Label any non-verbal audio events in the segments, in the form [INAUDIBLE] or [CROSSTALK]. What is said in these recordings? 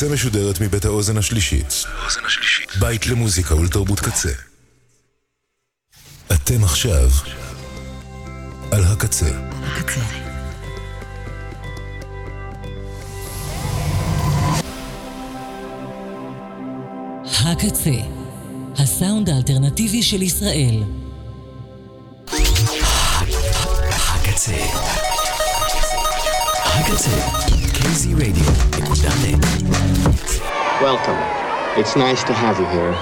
הקצה משודרת מבית האוזן השלישית. בית למוזיקה ולתרבות קצה. אתם עכשיו על הקצה. הקצה. הקצה, הסאונד האלטרנטיבי של ישראל. הקצה. הקצה. KZ Radio. Welcome. It's nice to have you here.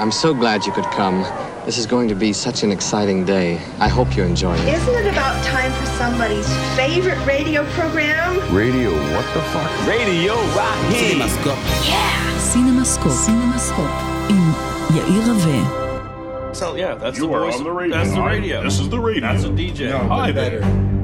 I'm so glad you could come. This is going to be such an exciting day. I hope you enjoy it. Isn't it about time for somebody's favorite radio program? Radio, what the fuck? Radio Rocky. CinemaScope. Yeah. CinemaScope. CinemaScope. In Yair Rave. So yeah, that's you the voice. The that's the radio. This is the radio. That's a DJ. No, Hi, better.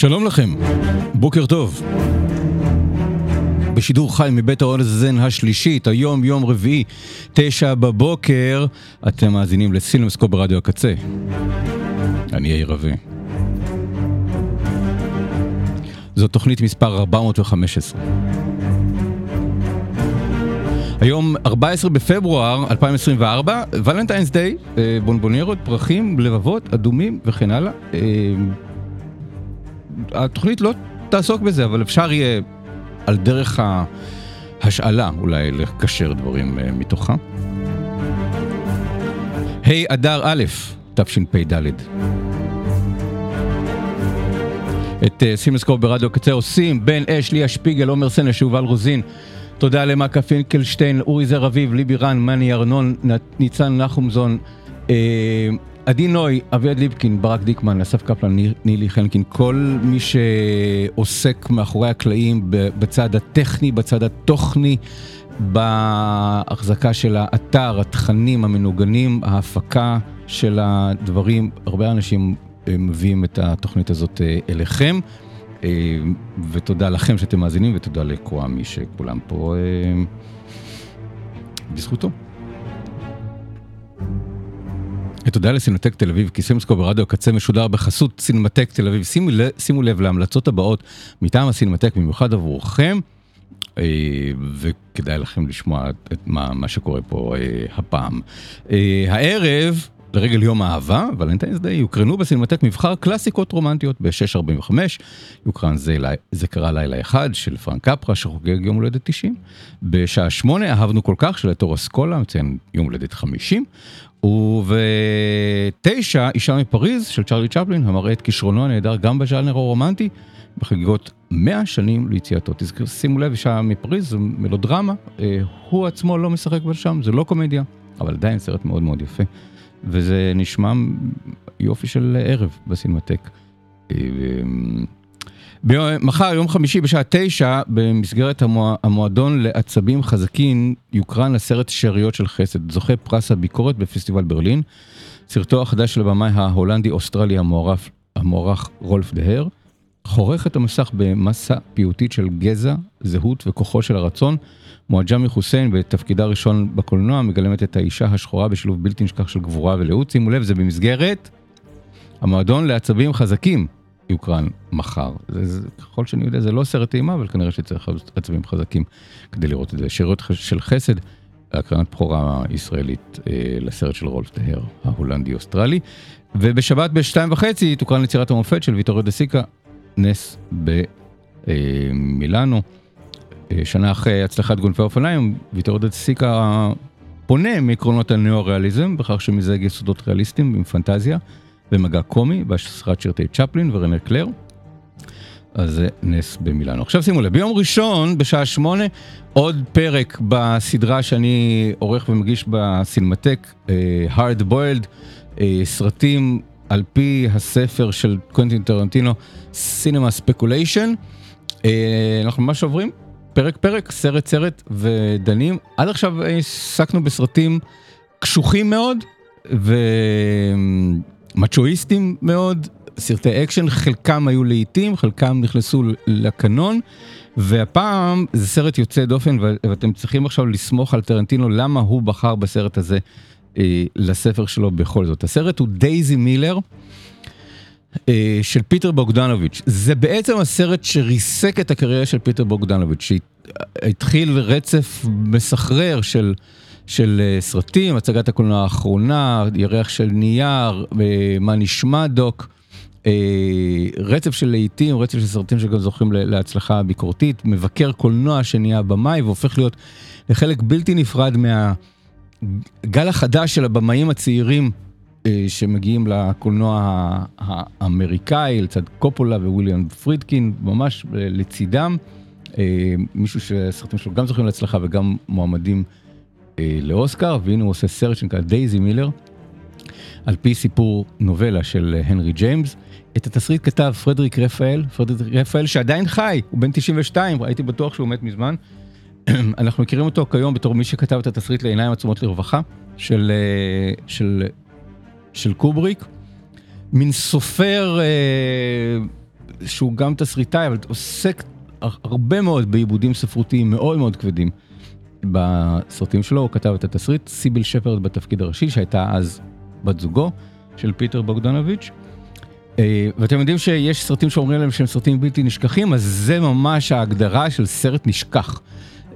שלום לכם, בוקר טוב. בשידור חי מבית האוזן השלישית, היום יום רביעי, תשע בבוקר, אתם מאזינים לסילמסקופ ברדיו הקצה. אני יאיר רווה. זו תוכנית מספר 415. היום 14 בפברואר 2024, ולנטיינס דיי, בונבוניירות, פרחים, לבבות, אדומים וכן הלאה. אה, התוכנית לא תעסוק בזה, אבל אפשר יהיה על דרך ההשאלה אולי לקשר דברים uh, מתוכה. ה' אדר א', תשפ"ד. את uh, סימסקופ ברדיו קצה עושים בן אש, ליה שפיגל, עומר סנש, יובל רוזין. תודה למכה פינקלשטיין, אורי זר אביב, ליבי רן, מני ארנון, ניצן נחומזון. Uh, עדי נוי, אביעד ליבקין, ברק דיקמן, אסף קפלן, נילי חנקין, כל מי שעוסק מאחורי הקלעים בצד הטכני, בצד התוכני, בהחזקה של האתר, התכנים המנוגנים, ההפקה של הדברים, הרבה אנשים מביאים את התוכנית הזאת אליכם. ותודה לכם שאתם מאזינים, ותודה לקוואמי שכולם פה בזכותו. תודה לסינמטק תל אביב, כי סימסקו ברדיו הקצה משודר בחסות סינמטק תל אביב. שימו, לב, שימו לב להמלצות הבאות מטעם הסינמטק, במיוחד עבורכם, אה, וכדאי לכם לשמוע את מה, מה שקורה פה אה, הפעם. אה, הערב, לרגל יום האהבה, ולנטיינס דיי, יוקרנו בסינמטק מבחר קלאסיקות רומנטיות ב-6.45, יוקרן זה, זה קרה לילה אחד של פרנק קפרה שחוגג יום הולדת 90. בשעה 8 אהבנו כל כך של אתור אסקולה, מציין יום הולדת 50. ובתשע, אישה מפריז של צ'רלי צ'פלין, המראה את כישרונו הנהדר גם בז'אנר הרומנטי, בחגיגות 100 שנים ליציאתו. תזכר, שימו לב, אישה מפריז זו מלודרמה, הוא עצמו לא משחק בשם, זה לא קומדיה, אבל עדיין סרט מאוד מאוד יפה. וזה נשמע יופי של ערב בסינמטק. מחר, יום חמישי בשעה תשע, במסגרת המועדון לעצבים חזקים, יוקרן הסרט שאריות של חסד, זוכה פרס הביקורת בפסטיבל ברלין. סרטו החדש של הבמאי ההולנדי-אוסטרלי המוערך רולף דה היר, חורך את המסך במסה פיוטית של גזע, זהות וכוחו של הרצון. מואג'מי חוסיין בתפקידה הראשון בקולנוע מגלמת את האישה השחורה בשילוב בלתי נשכח של גבורה ולאות. שימו לב, זה במסגרת המועדון לעצבים חזקים. יוקרן מחר. זה, זה, ככל שאני יודע, זה לא סרט אימה, אבל כנראה שצריך עצבים חזקים כדי לראות את זה. שאריות של חסד, הקרנת בכורה ישראלית אה, לסרט של רולף דה היר, ההולנדי-אוסטרלי. ובשבת בשתיים וחצי תוקרן יצירת המופת של ויטוריו דה סיקה, נס במילאנו. אה, שנה אחרי הצלחת גונבי האופניים, ויטוריו דה סיקה פונה מעקרונות הניאו-ריאליזם, בכך שמזג יסודות ריאליסטיים עם פנטזיה. במגע קומי בהשראת שירתי צ'פלין ורנר קלר. אז זה נס במילאנו. עכשיו שימו לב, ביום ראשון בשעה שמונה, עוד פרק בסדרה שאני עורך ומגיש בסינמטק, אה, Hard Boiled, אה, סרטים על פי הספר של קוונטין טרנטינו, Speculation. אה, אנחנו ממש עוברים פרק פרק, סרט סרט ודנים. עד עכשיו עסקנו בסרטים קשוחים מאוד ומצ'ואיסטים מאוד, סרטי אקשן, חלקם היו לעיתים, חלקם נכנסו לקנון, והפעם זה סרט יוצא דופן ואתם צריכים עכשיו לסמוך על טרנטינו למה הוא בחר בסרט הזה אה, לספר שלו בכל זאת. הסרט הוא דייזי מילר. אה, של פיטר בוגדנוביץ', זה בעצם הסרט שריסק את הקריירה של פיטר בוגדנוביץ', שהתחיל רצף מסחרר של, של אה, סרטים, הצגת הקולנוע האחרונה, ירח של נייר, אה, מה נשמע דוק, רצף של להיטים, רצף של סרטים שגם זוכים להצלחה ביקורתית, מבקר קולנוע שנהיה במאי והופך להיות לחלק בלתי נפרד מהגל החדש של הבמאים הצעירים אה, שמגיעים לקולנוע האמריקאי, לצד קופולה וויליאם פרידקין, ממש אה, לצידם. אה, מישהו שהסרטים שלו גם זוכים להצלחה וגם מועמדים לאוסקר, והנה הוא עושה סרט שנקרא דייזי מילר, על פי סיפור נובלה של הנרי ג'יימס. את התסריט כתב פרדריק רפאל, פרדריק רפאל שעדיין חי, הוא בן 92, הייתי בטוח שהוא מת מזמן. [CLEARS THROAT] אנחנו מכירים אותו כיום בתור מי שכתב את התסריט לעיניים עצומות לרווחה של, של של קובריק, מין סופר אה, שהוא גם תסריטאי, אבל עוסק הרבה מאוד בעיבודים ספרותיים מאוד מאוד כבדים בסרטים שלו, הוא כתב את התסריט, סיביל שפרד בתפקיד הראשי, שהייתה אז בת זוגו של פיטר בוגדנוביץ'. אה, ואתם יודעים שיש סרטים שאומרים להם שהם סרטים בלתי נשכחים, אז זה ממש ההגדרה של סרט נשכח.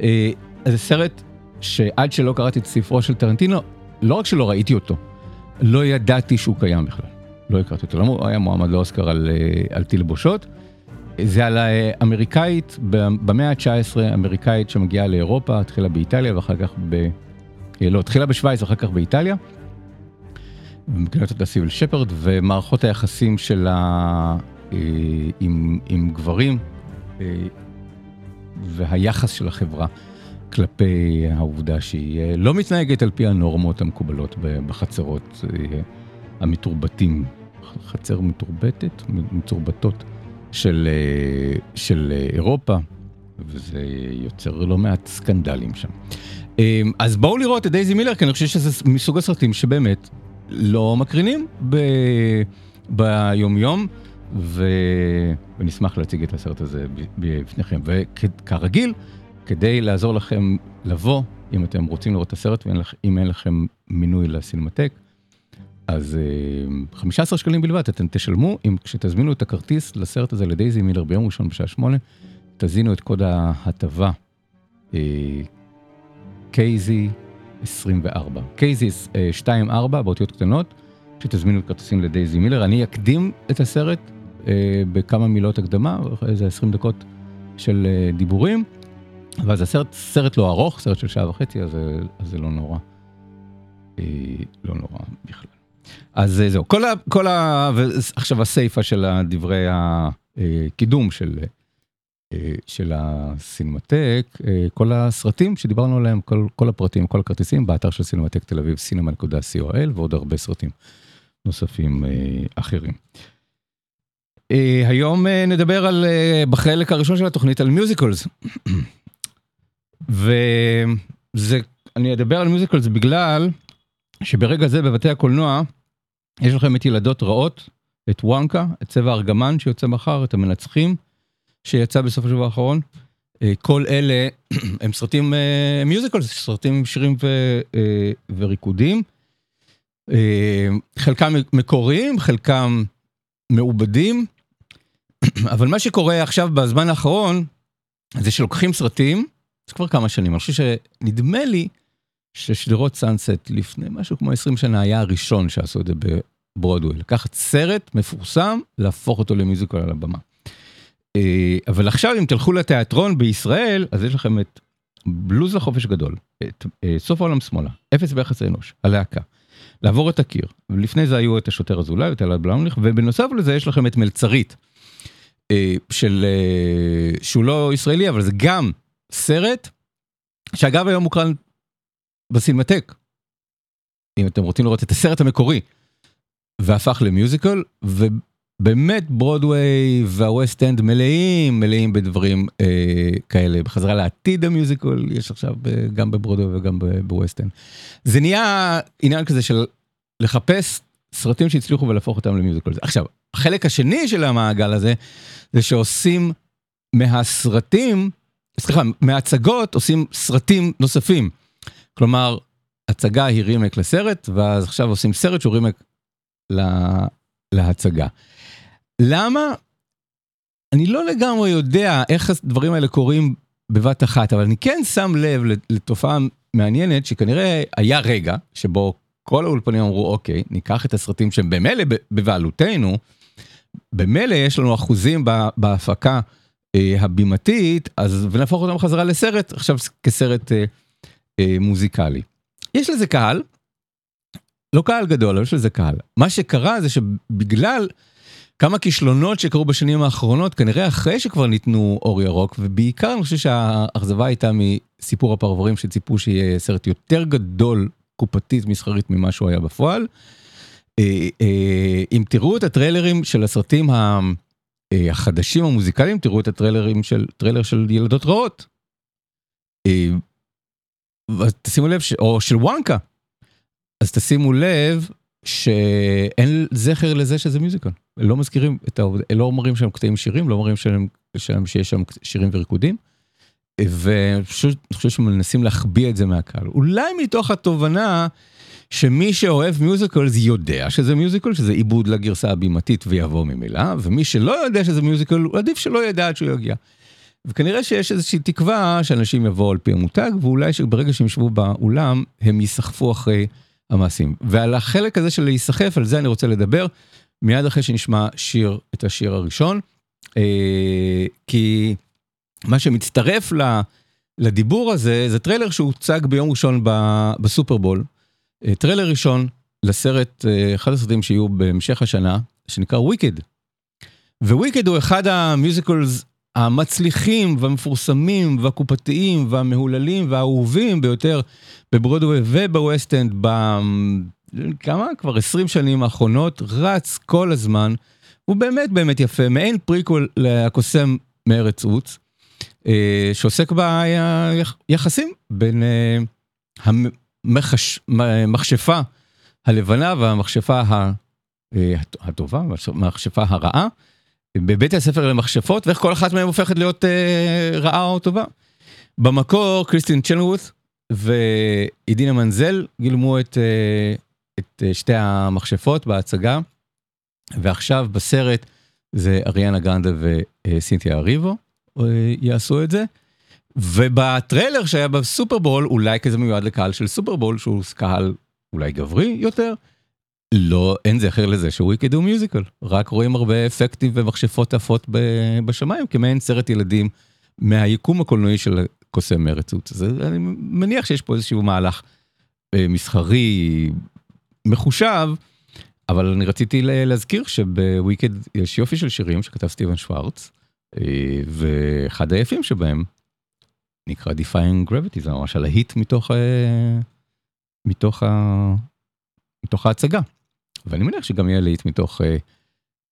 אה, זה סרט שעד שלא קראתי את ספרו של טרנטינו, לא רק שלא ראיתי אותו, לא ידעתי שהוא קיים בכלל. לא הכרתי אותו, הוא היה מועמד לאוסקר על, אה, על תלבושות. זה על האמריקאית, במאה ה-19, אמריקאית שמגיעה לאירופה, התחילה באיטליה ואחר כך ב... אה, לא, התחילה בשוויץ ואחר כך באיטליה. ומקננת אותה סיביל שפרד, ומערכות היחסים שלה אה, עם, עם גברים והיחס של החברה כלפי העובדה שהיא אה, לא מתנהגת על פי הנורמות המקובלות בחצרות אה, המתורבתים, חצר מתורבתת, מתורבתות של, אה, של אירופה, וזה יוצר לא מעט סקנדלים שם. אז בואו לראות את דייזי מילר, כי אני חושב שזה מסוג הסרטים שבאמת לא מקרינים ב... ביומיום, ו... ונשמח להציג את הסרט הזה בפניכם. וכרגיל, כדי לעזור לכם לבוא, אם אתם רוצים לראות את הסרט ואם אין לכם מינוי לסינמטק, אז 15 אה, שקלים בלבד אתם תשלמו, אם כשתזמינו את הכרטיס לסרט הזה לדייזי מילר ביום ראשון בשעה 8, תזינו את קוד ההטבה קייזי 24, קייזי 24 באותיות קטנות, שתזמינו את כרטיסים לדייזי מילר. אני אקדים את הסרט אה, בכמה מילות הקדמה, איזה 20 דקות של אה, דיבורים. אבל זה סרט, סרט לא ארוך, סרט של שעה וחצי, אז, אז זה לא נורא. אה, לא נורא בכלל. אז אה, זהו, כל ה... כל ה עכשיו הסיפה של דברי הקידום של, אה, של הסינמטק, כל הסרטים שדיברנו עליהם, כל, כל הפרטים, כל הכרטיסים, באתר של סינמטק תל אביב, cinema.coil, ועוד הרבה סרטים נוספים אחרים. היום נדבר על, בחלק הראשון של התוכנית על מיוזיקלס. [CLEARS THROAT] וזה, אני אדבר על מיוזיקל זה בגלל שברגע זה בבתי הקולנוע יש לכם את ילדות רעות, את וואנקה, את צבע ארגמן שיוצא מחר, את המנצחים שיצא בסוף השבוע האחרון. אה, כל אלה [CLEARS THROAT] הם סרטים מיוזיקל, זה סרטים עם שירים ו, אה, וריקודים. אה, חלקם מקוריים, חלקם מעובדים. [CLEARS THROAT] אבל מה שקורה עכשיו בזמן האחרון זה שלוקחים סרטים זה כבר כמה שנים, אני חושב שנדמה לי ששדרות סאנסט לפני משהו כמו 20 שנה היה הראשון שעשו את זה בברודוויל. לקחת סרט מפורסם, להפוך אותו למיוזיקל על הבמה. אה, אבל עכשיו אם תלכו לתיאטרון בישראל, אז יש לכם את בלוז לחופש גדול, את אה, סוף העולם שמאלה, אפס ביחסי אנוש, הלהקה. לעבור את הקיר, ולפני זה היו את השוטר אזולאי ואת אלעד בלאומילך, ובנוסף לזה יש לכם את מלצרית. אה, של, אה, שהוא לא ישראלי, אבל זה גם סרט, שאגב היום מוקרן בסינמטק. אם אתם רוצים לראות את הסרט המקורי, והפך ל musical, ובאמת ברודוויי והווסט אנד מלאים, מלאים בדברים אה, כאלה. בחזרה לעתיד ה musical, יש עכשיו אה, גם בברודוויי וגם בווסט אנד. זה נהיה עניין כזה של לחפש סרטים שהצליחו ולהפוך אותם למיוזיקל. עכשיו, החלק השני של המעגל הזה, זה שעושים מהסרטים, סליחה, מהצגות עושים סרטים נוספים. כלומר, הצגה היא רימייק לסרט, ואז עכשיו עושים סרט שהוא רימייק לה, להצגה. למה? אני לא לגמרי יודע איך הדברים האלה קורים בבת אחת, אבל אני כן שם לב לתופעה מעניינת שכנראה היה רגע שבו כל האולפנים אמרו אוקיי, ניקח את הסרטים שהם במילא בבעלותנו, במילא יש לנו אחוזים בהפקה אה, הבימתית, אז ונהפוך אותם חזרה לסרט, עכשיו כסרט אה, אה, מוזיקלי. יש לזה קהל, לא קהל גדול, אבל יש לזה קהל. מה שקרה זה שבגלל כמה כישלונות שקרו בשנים האחרונות, כנראה אחרי שכבר ניתנו אור ירוק, ובעיקר אני חושב שהאכזבה הייתה מסיפור הפרברים שציפו שיהיה סרט יותר גדול קופתית מסחרית ממה שהוא היה בפועל. אה, אה, אם תראו את הטריילרים של הסרטים אה, החדשים המוזיקליים, תראו את הטריילרים של טריילר של ילדות רעות. תשימו לב, ש... או של וונקה. אז תשימו לב שאין זכר לזה שזה מיוזיקל. לא מזכירים את העובדה, לא אומרים שהם קטעים שירים, לא אומרים שהם, שהם, שיש שם שירים וריקודים. ופשוט אני חושב שמנסים להחביא את זה מהקהל. אולי מתוך התובנה שמי שאוהב מיוזיקלס יודע שזה מיוזיקל, שזה עיבוד לגרסה הבימתית ויבוא ממילא, ומי שלא יודע שזה מיוזיקל, הוא עדיף שלא ידע עד שהוא יגיע. וכנראה שיש איזושהי תקווה שאנשים יבואו על פי המותג, ואולי שברגע שהם ישבו באולם, הם ייסחפו אחרי המעשים. ועל החלק הזה של להיסחף, על זה אני רוצה לדבר, מיד אחרי שנשמע שיר, את השיר הראשון. אה, כי מה שמצטרף לדיבור הזה, זה טריילר שהוצג ביום ראשון בסופרבול. אה, טריילר ראשון לסרט, אה, אחד הסרטים שיהיו בהמשך השנה, שנקרא וויקד. ווויקד הוא אחד המיוזיקלס המצליחים והמפורסמים והקופתיים והמהוללים והאהובים ביותר בברודווי ובווסט-אנד בכמה? כבר 20 שנים האחרונות, רץ כל הזמן. הוא באמת באמת יפה, מעין פריקול לקוסם מארץ עוץ, שעוסק ביחסים בין המכשפה הלבנה והמכשפה הטובה, המכשפה הרעה. בבית הספר למכשפות ואיך כל אחת מהן הופכת להיות אה, רעה או טובה. במקור קריסטין צ'נרוות ועידינה מנזל גילמו את, אה, את אה, שתי המכשפות בהצגה ועכשיו בסרט זה אריאנה גרנדה וסינתיה אריבו אה, יעשו את זה. ובטריילר שהיה בסופרבול אולי כזה מיועד לקהל של סופרבול שהוא קהל אולי גברי יותר. לא, אין זכר לזה שוויקד הוא מיוזיקל, רק רואים הרבה אפקטים ומכשפות עפות בשמיים כמעין סרט ילדים מהיקום הקולנועי של קוסם מארץ עוץ. אז אני מניח שיש פה איזשהו מהלך אה, מסחרי מחושב, אבל אני רציתי להזכיר שבוויקד יש יופי של שירים שכתב סטיבן שוורץ, אה, ואחד היפים שבהם נקרא Defying Gravity, זה ממש הלהיט מתוך, אה, מתוך, מתוך ההצגה. ואני מניח שגם יהיה להיט מתוך אה,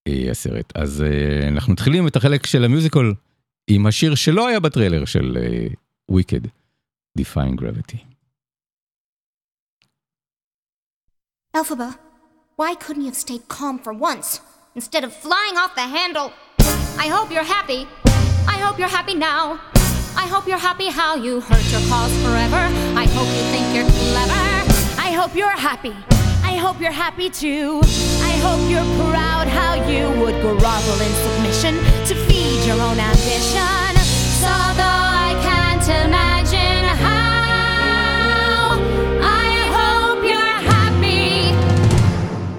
אה, הסרט. אז אה, אנחנו מתחילים את החלק של המיוזיקל עם השיר שלא היה בטריילר של אה, Define Gravity. Elphaba, why couldn't you have stayed calm for once instead of flying off the handle? I hope you're happy. I hope you're happy now. I hope you're happy how you hurt your cause forever. I hope you think you're clever. I hope you're happy. I hope you're happy too. I hope you're proud how you would grovel in submission to feed your own ambition. So though I can't imagine how, I hope you're happy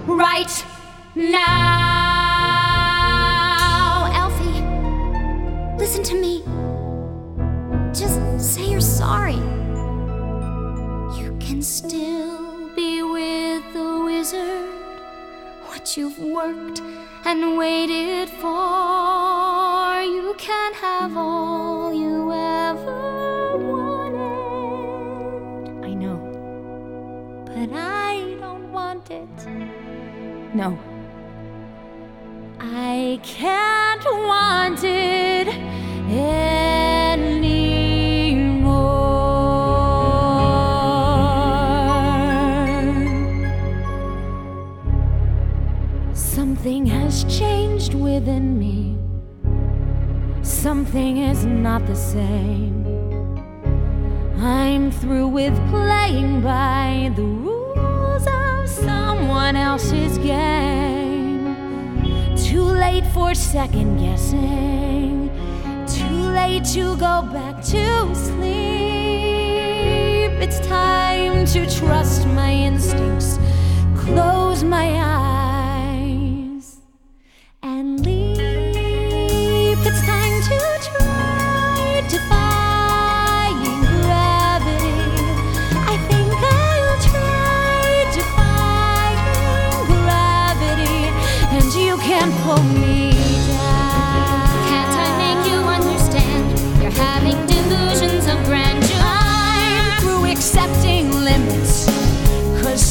right now. Say you're sorry. You can still be with the wizard what you've worked and waited for. You can have all you ever wanted. I know. But I don't want it. No. I can't want it anymore. Changed within me. Something is not the same. I'm through with playing by the rules of someone else's game. Too late for second guessing. Too late to go back to sleep. It's time to trust my instincts. Close my eyes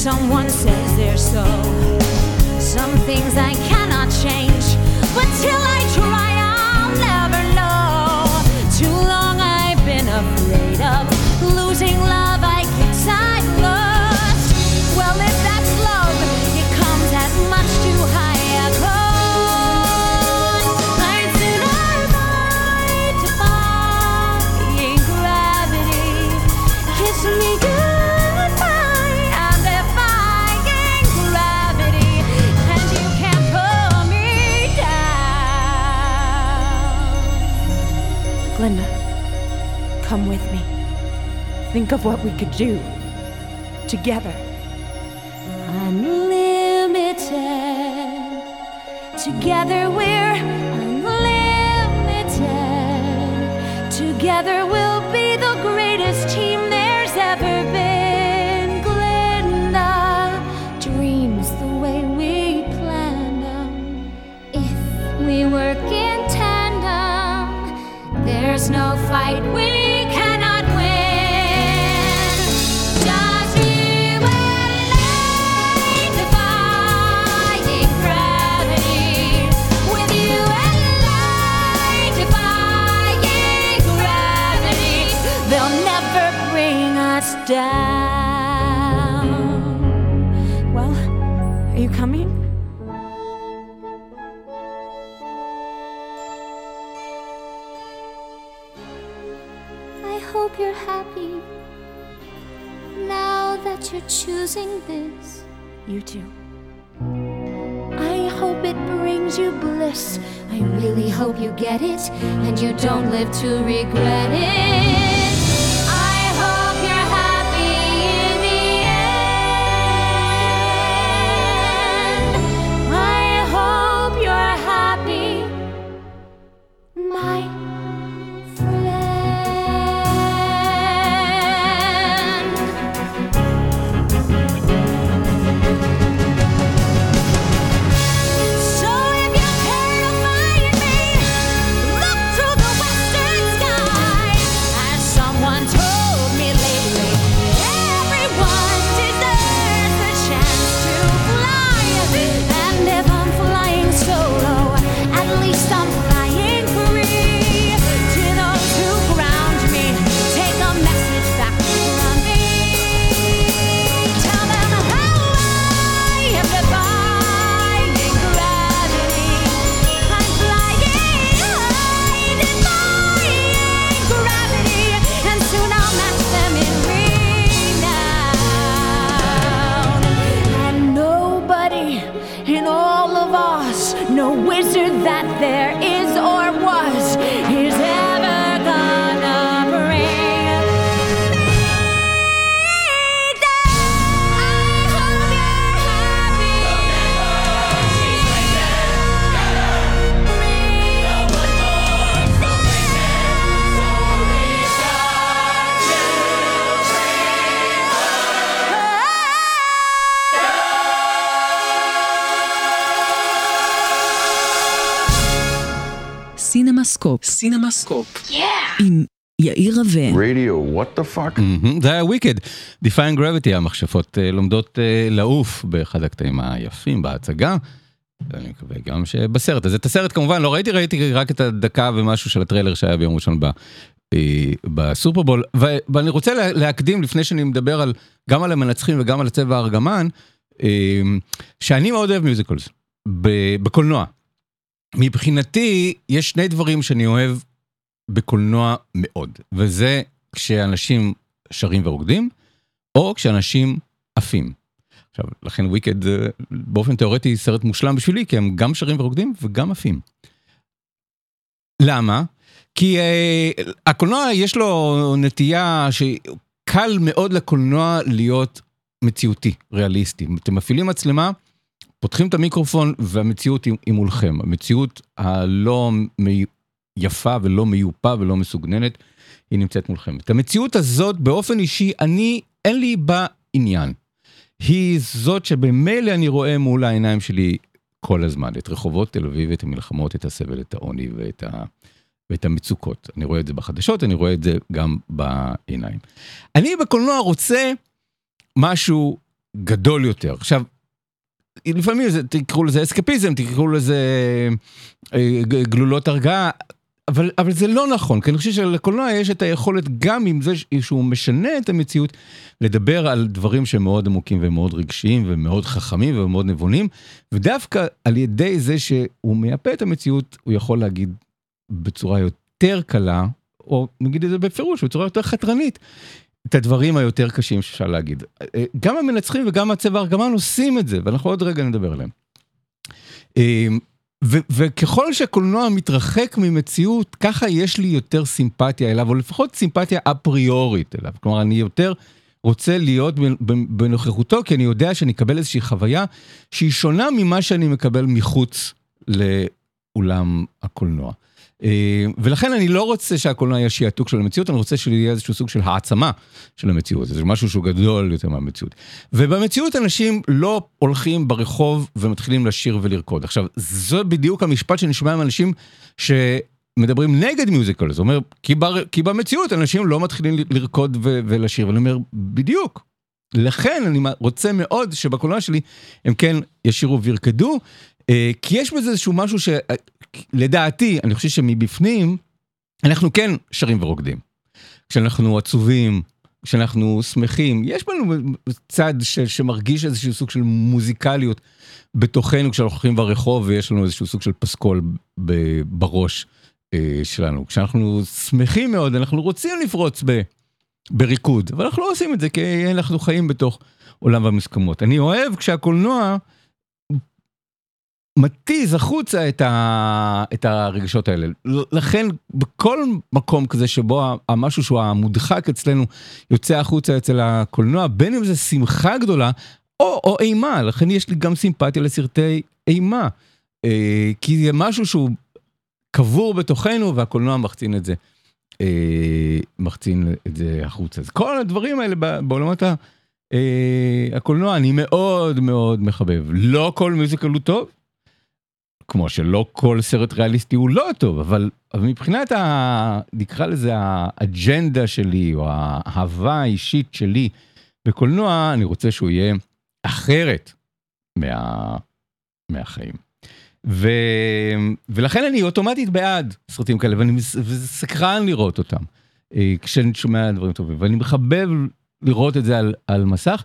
someone says they're so. Some things I cannot Glinda, come with me. Think of what we could do together. Unlimited. Together we're unlimited. Together we'll be no fight we cannot win. Just you and I defying gravity. With you and I defying gravity. They'll never bring us down. This. You too. I hope it brings you bliss. I really hope you get it and you don't live to regret it. סינמסקופ. עם יאיר רווה. רדיו, what the fuck? זה היה וויקד. Defying Gravity, המכשפות אה, לומדות אה, לעוף באחד הקטעים היפים בהצגה. אני מקווה גם שבסרט הזה, את הסרט כמובן לא ראיתי, ראיתי רק את הדקה ומשהו של הטריילר שהיה ביום ראשון ב, אה, בסופרבול, ואני רוצה לה, להקדים לפני שאני מדבר על, גם על המנצחים וגם על הצבע הארגמן, שאני מאוד אוהב מיוזיקלס, בקולנוע. מבחינתי, יש שני דברים שאני אוהב בקולנוע מאוד, וזה כשאנשים שרים ורוקדים, או כשאנשים עפים. עכשיו, לכן וויקד אה, באופן תיאורטי סרט מושלם בשבילי, כי הם גם שרים ורוקדים וגם עפים. למה? כי uh, הקולנוע יש לו נטייה שקל מאוד לקולנוע להיות מציאותי, ריאליסטי. אתם מפעילים מצלמה, פותחים את המיקרופון והמציאות היא, מולכם. המציאות הלא. יפה ולא מיופה ולא מסוגננת, היא נמצאת מולכם. את המציאות הזאת באופן אישי, אני, אין לי בה עניין. היא זאת שבמילא אני רואה מול העיניים שלי כל הזמן, את רחובות תל אביב, את המלחמות, את הסבל, את העוני ואת, ה, ואת המצוקות. אני רואה את זה בחדשות, אני רואה את זה גם בעיניים. אני בקולנוע רוצה משהו גדול יותר. עכשיו, לפעמים זה, תקראו לזה אסקפיזם, תקראו לזה אה, גלולות הרגעה, אבל, אבל זה לא נכון, כי אני חושב שלקולנוע יש את היכולת, גם עם זה שהוא משנה את המציאות, לדבר על דברים שהם מאוד עמוקים ומאוד רגשיים ומאוד חכמים ומאוד נבונים, ודווקא על ידי זה שהוא מייפה את המציאות, הוא יכול להגיד בצורה יותר קלה, או נגיד את זה בפירוש, בצורה יותר חתרנית, את הדברים היותר קשים שאפשר להגיד. גם המנצחים וגם הצבע הארגמן עושים את זה, ואנחנו עוד רגע נדבר עליהם. וככל שהקולנוע מתרחק ממציאות, ככה יש לי יותר סימפתיה אליו, או לפחות סימפתיה אפריורית אליו. כלומר, אני יותר רוצה להיות בנוכחותו, כי אני יודע שאני אקבל איזושהי חוויה שהיא שונה ממה שאני מקבל מחוץ לאולם הקולנוע. אה, ולכן אני לא רוצה שהקולנוע יהיה שיעתוק של המציאות, אני רוצה שיהיה איזשהו סוג של העצמה של המציאות, זה משהו שהוא גדול יותר מהמציאות. ובמציאות אנשים לא הולכים ברחוב ומתחילים לשיר ולרקוד. עכשיו, זה בדיוק המשפט שאני שומע מאנשים שמדברים נגד מיוזיקל, זה אומר, כי, בר, כי במציאות אנשים לא מתחילים לרקוד ו- ולשיר, ואני אומר, בדיוק. לכן אני רוצה מאוד שבקולנוע שלי הם כן ישירו וירקדו, אה, כי יש בזה איזשהו משהו שלדעתי, אני חושב שמבפנים, אנחנו כן שרים ורוקדים. כשאנחנו עצובים, כשאנחנו שמחים, יש בנו צד ש, שמרגיש איזשהו סוג של מוזיקליות בתוכנו כשאנחנו הולכים ברחוב ויש לנו איזשהו סוג של פסקול ב, בראש אה, שלנו. כשאנחנו שמחים מאוד, אנחנו רוצים לפרוץ ב, בריקוד, אבל אנחנו לא עושים את זה כי אנחנו חיים בתוך עולם המסכמות. אני אוהב כשהקולנוע... מתיז החוצה את, ה... את הרגשות האלה. לכן בכל מקום כזה שבו המשהו שהוא המודחק אצלנו יוצא החוצה אצל הקולנוע, בין אם זה שמחה גדולה או, או אימה, לכן יש לי גם סימפתיה לסרטי אימה. אה, כי זה משהו שהוא קבור בתוכנו והקולנוע מחצין את זה. אה, מחצין את זה החוצה. אז כל הדברים האלה בעולמות ה... אה, הקולנוע אני מאוד מאוד מחבב. לא כל מיוזיקל הוא טוב. כמו שלא כל סרט ריאליסטי הוא לא טוב, אבל, אבל מבחינת, ה, נקרא לזה האג'נדה שלי, או האהבה האישית שלי בקולנוע, אני רוצה שהוא יהיה אחרת מה, מהחיים. ו, ולכן אני אוטומטית בעד סרטים כאלה, ואני סקרן לראות אותם, אה, כשאני שומע דברים טובים, ואני מחבב לראות את זה על, על מסך.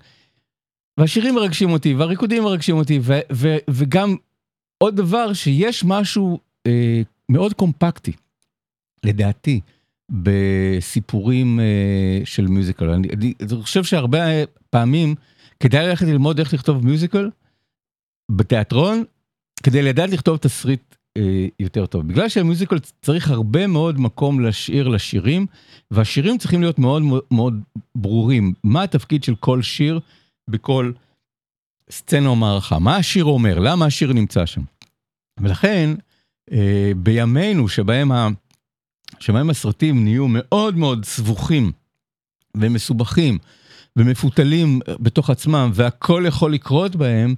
והשירים מרגשים אותי, והריקודים מרגשים אותי, ו, ו, וגם עוד דבר שיש משהו אה, מאוד קומפקטי, לדעתי, בסיפורים אה, של מיוזיקל. אני, אני, אני חושב שהרבה פעמים כדאי ללכת ללמוד איך לכתוב מיוזיקל בתיאטרון, כדי לדעת לכתוב תסריט אה, יותר טוב. בגלל שהמיוזיקל צריך הרבה מאוד מקום לשיר לשירים, והשירים צריכים להיות מאוד מאוד ברורים. מה התפקיד של כל שיר בכל... סצנה או מערכה, מה השיר אומר, למה השיר נמצא שם. ולכן אה, בימינו שבהם, ה, שבהם הסרטים נהיו מאוד מאוד סבוכים ומסובכים ומפותלים בתוך עצמם והכל יכול לקרות בהם,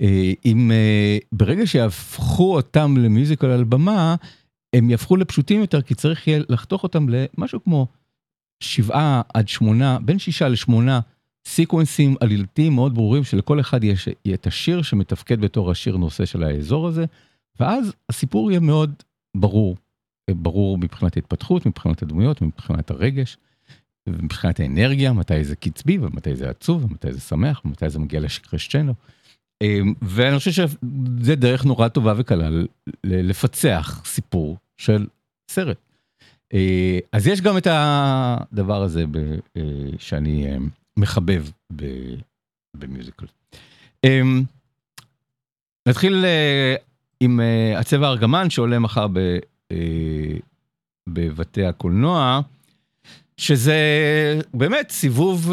אה, אם אה, ברגע שיהפכו אותם למיוזיקל על במה, הם יהפכו לפשוטים יותר, כי צריך יהיה לחתוך אותם למשהו כמו שבעה עד שמונה, בין שישה לשמונה סיקוונסים עלילתיים מאוד ברורים, שלכל אחד יש את השיר שמתפקד בתור השיר נושא של האזור הזה, ואז הסיפור יהיה מאוד ברור. ברור מבחינת ההתפתחות, מבחינת הדמויות, מבחינת הרגש, מבחינת האנרגיה, מתי זה קצבי ומתי זה עצוב ומתי זה שמח ומתי זה מגיע לקרשצ'נו. אמ, ואני חושב שזה דרך נורא טובה וקלה לפצח סיפור של סרט. אה, אז יש גם את הדבר הזה אה, שאני אה, מחבב במיוזיקל. אמ, נתחיל עם הצבע הארגמן שעולה מחר בבתי הקולנוע. שזה באמת סיבוב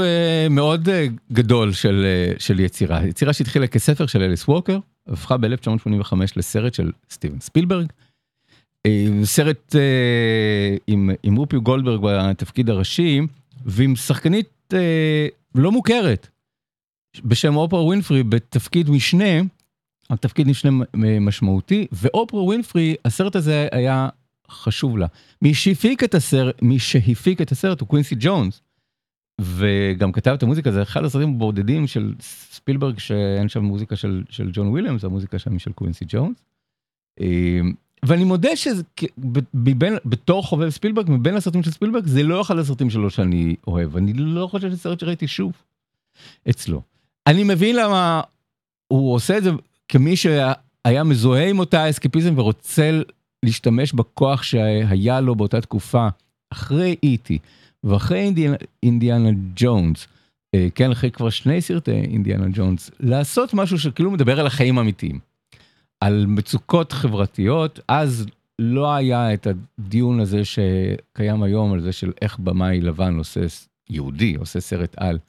מאוד גדול של, של יצירה. יצירה שהתחילה כספר של אליס ווקר, הפכה ב-1985 לסרט של סטיבן ספילברג. סרט עם, עם וופי גולדברג בתפקיד הראשי, ועם שחקנית אה, לא מוכרת, בשם אופרה ווינפרי בתפקיד משנה, התפקיד משנה משמעותי, ואופרה ווינפרי, הסרט הזה היה חשוב לה. מי שהפיק את הסרט, מי שהפיק את הסרט הוא קווינסי ג'ונס. וגם כתב את המוזיקה, זה אחד הסרטים הבודדים של ספילברג שאין שם מוזיקה של, של ג'ון וויליאמס, המוזיקה שם היא של קווינסי ג'ונס. ואני מודה שזה, מבין, בתור חובב ספילברג, מבין הסרטים של ספילברג, זה לא אחד הסרטים שלו שאני אוהב. אני לא חושב שזה סרט שראיתי שוב אצלו. אני מבין למה הוא עושה את זה כמי שהיה מזוהה עם אותה אסקפיזם ורוצה להשתמש בכוח שהיה לו באותה תקופה, אחרי E.T. ואחרי אינדיאנה, אינדיאנה ג'ונס, אה, כן, אחרי כבר שני סרטי אינדיאנה ג'ונס, לעשות משהו שכאילו מדבר על החיים האמיתיים, על מצוקות חברתיות, אז לא היה את הדיון הזה שקיים היום על זה של איך במאי לבן עושה, יהודי, עושה סרט על,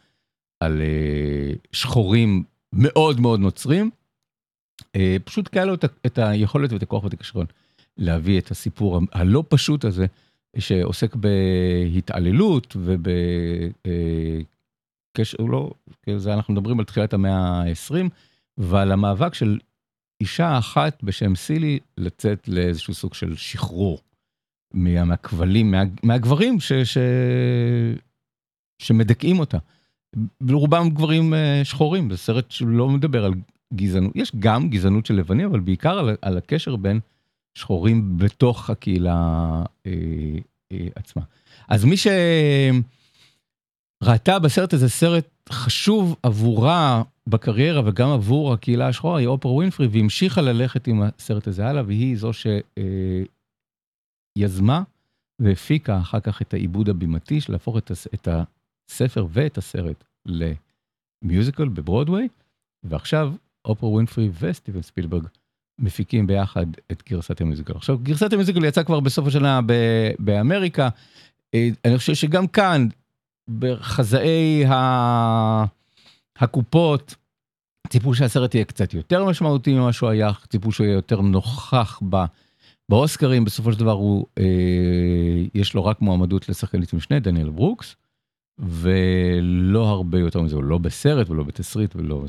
על אה, שחורים מאוד מאוד נוצרים. אה, פשוט קהיה לו את, את היכולת ואת הכוח ואת הכישרון. להביא את הסיפור הלא פשוט הזה, שעוסק בהתעללות ובקשר, לא, זה אנחנו מדברים על תחילת המאה ה-20, ועל המאבק של אישה אחת בשם סילי לצאת לאיזשהו סוג של שחרור מהכבלים, מה, מהגברים ש, ש, שמדכאים אותה. רובם גברים אה, שחורים, זה סרט שלא מדבר על גזענות, יש גם גזענות של לבנים, אבל בעיקר על, על הקשר בין שחורים בתוך הקהילה אה, אה, עצמה. אז מי שראתה בסרט הזה סרט חשוב עבורה בקריירה וגם עבור הקהילה השחורה היא אופרה ווינפרי והמשיכה ללכת עם הסרט הזה הלאה והיא זו שיזמה אה, והפיקה אחר כך את העיבוד הבימתי של להפוך את, את הספר ואת הסרט למיוזיקל בברודוויי ועכשיו אופרה ווינפרי וסטיבן ספילברג מפיקים ביחד את גרסת המיוזיקל. עכשיו גרסת המיוזיקל יצא כבר בסוף השנה באמריקה. אה, אני חושב שגם כאן בחזאי ה... הקופות ציפו שהסרט יהיה קצת יותר משמעותי ממה שהוא היה, ציפו שהוא יהיה יותר נוכח ב... באוסקרים. בסופו של דבר הוא אה, יש לו רק מועמדות לשחקנית משנה דניאל ברוקס ולא הרבה יותר מזה. הוא לא בסרט ולא בתסריט ולא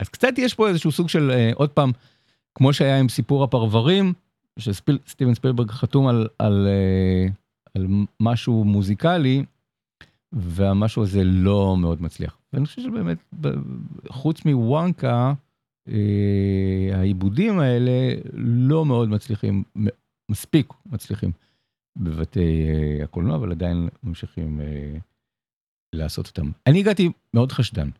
אז קצת יש פה איזשהו סוג של אה, עוד פעם כמו שהיה עם סיפור הפרברים, שסטיבן ספילברג חתום על, על, אה, על משהו מוזיקלי, והמשהו הזה לא מאוד מצליח. ואני חושב שבאמת, חוץ מוואנקה, אה, העיבודים האלה לא מאוד מצליחים, מספיק מצליחים בבתי אה, הקולנוע, אבל עדיין ממשיכים לעשות אותם. אני הגעתי מאוד חשדן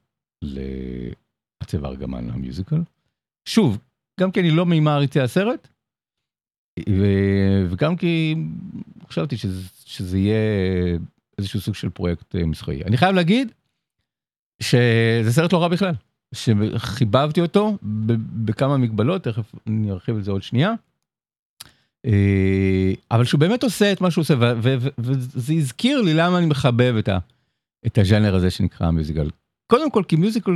לעצב ארגמן המיוזיקל. שוב, גם כי אני לא ממעריצי הסרט, וגם כי חשבתי שזה, שזה יהיה איזשהו סוג של פרויקט אה, מסחרי. אני חייב להגיד שזה סרט לא רע בכלל, שחיבבתי אותו בכמה מגבלות, תכף אני ארחיב על זה עוד שנייה. אה, אבל שהוא באמת עושה את מה שהוא עושה, וזה הזכיר לי למה אני מחבב את, את הז'אנר הזה שנקרא מיוזיקל. קודם כל כי מיוזיקל,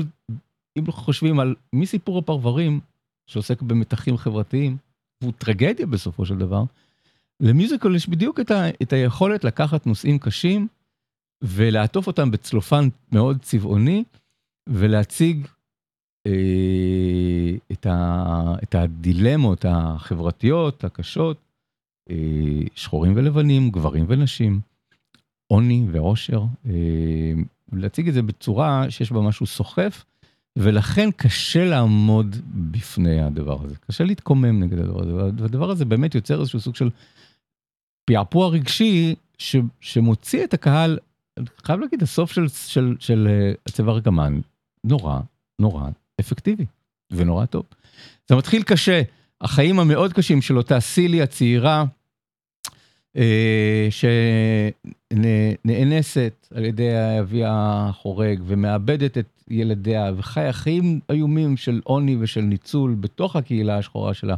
אם חושבים על מסיפור הפרברים שעוסק במתחים חברתיים, והוא טרגדיה בסופו של דבר, למיוזיקל יש בדיוק את, ה, את היכולת לקחת נושאים קשים ולעטוף אותם בצלופן מאוד צבעוני ולהציג אה, את, ה, את הדילמות החברתיות הקשות שחורים ולבנים, גברים ונשים, עוני ועושר, להציג את זה בצורה שיש בה משהו סוחף, ולכן קשה לעמוד בפני הדבר הזה, קשה להתקומם נגד הדבר הזה, והדבר הזה באמת יוצר איזשהו סוג של פעפוע רגשי ש, שמוציא את הקהל, אני חייב להגיד, הסוף של, של, של הצבע ארגמן נורא נורא אפקטיבי ונורא טוב. זה מתחיל קשה, החיים המאוד קשים של אותה סילי הצעירה, אה, שנאנסת על ידי אביה החורג ומאבדת את ילדיה וחיה חיים איומים של עוני ושל ניצול בתוך הקהילה השחורה שלה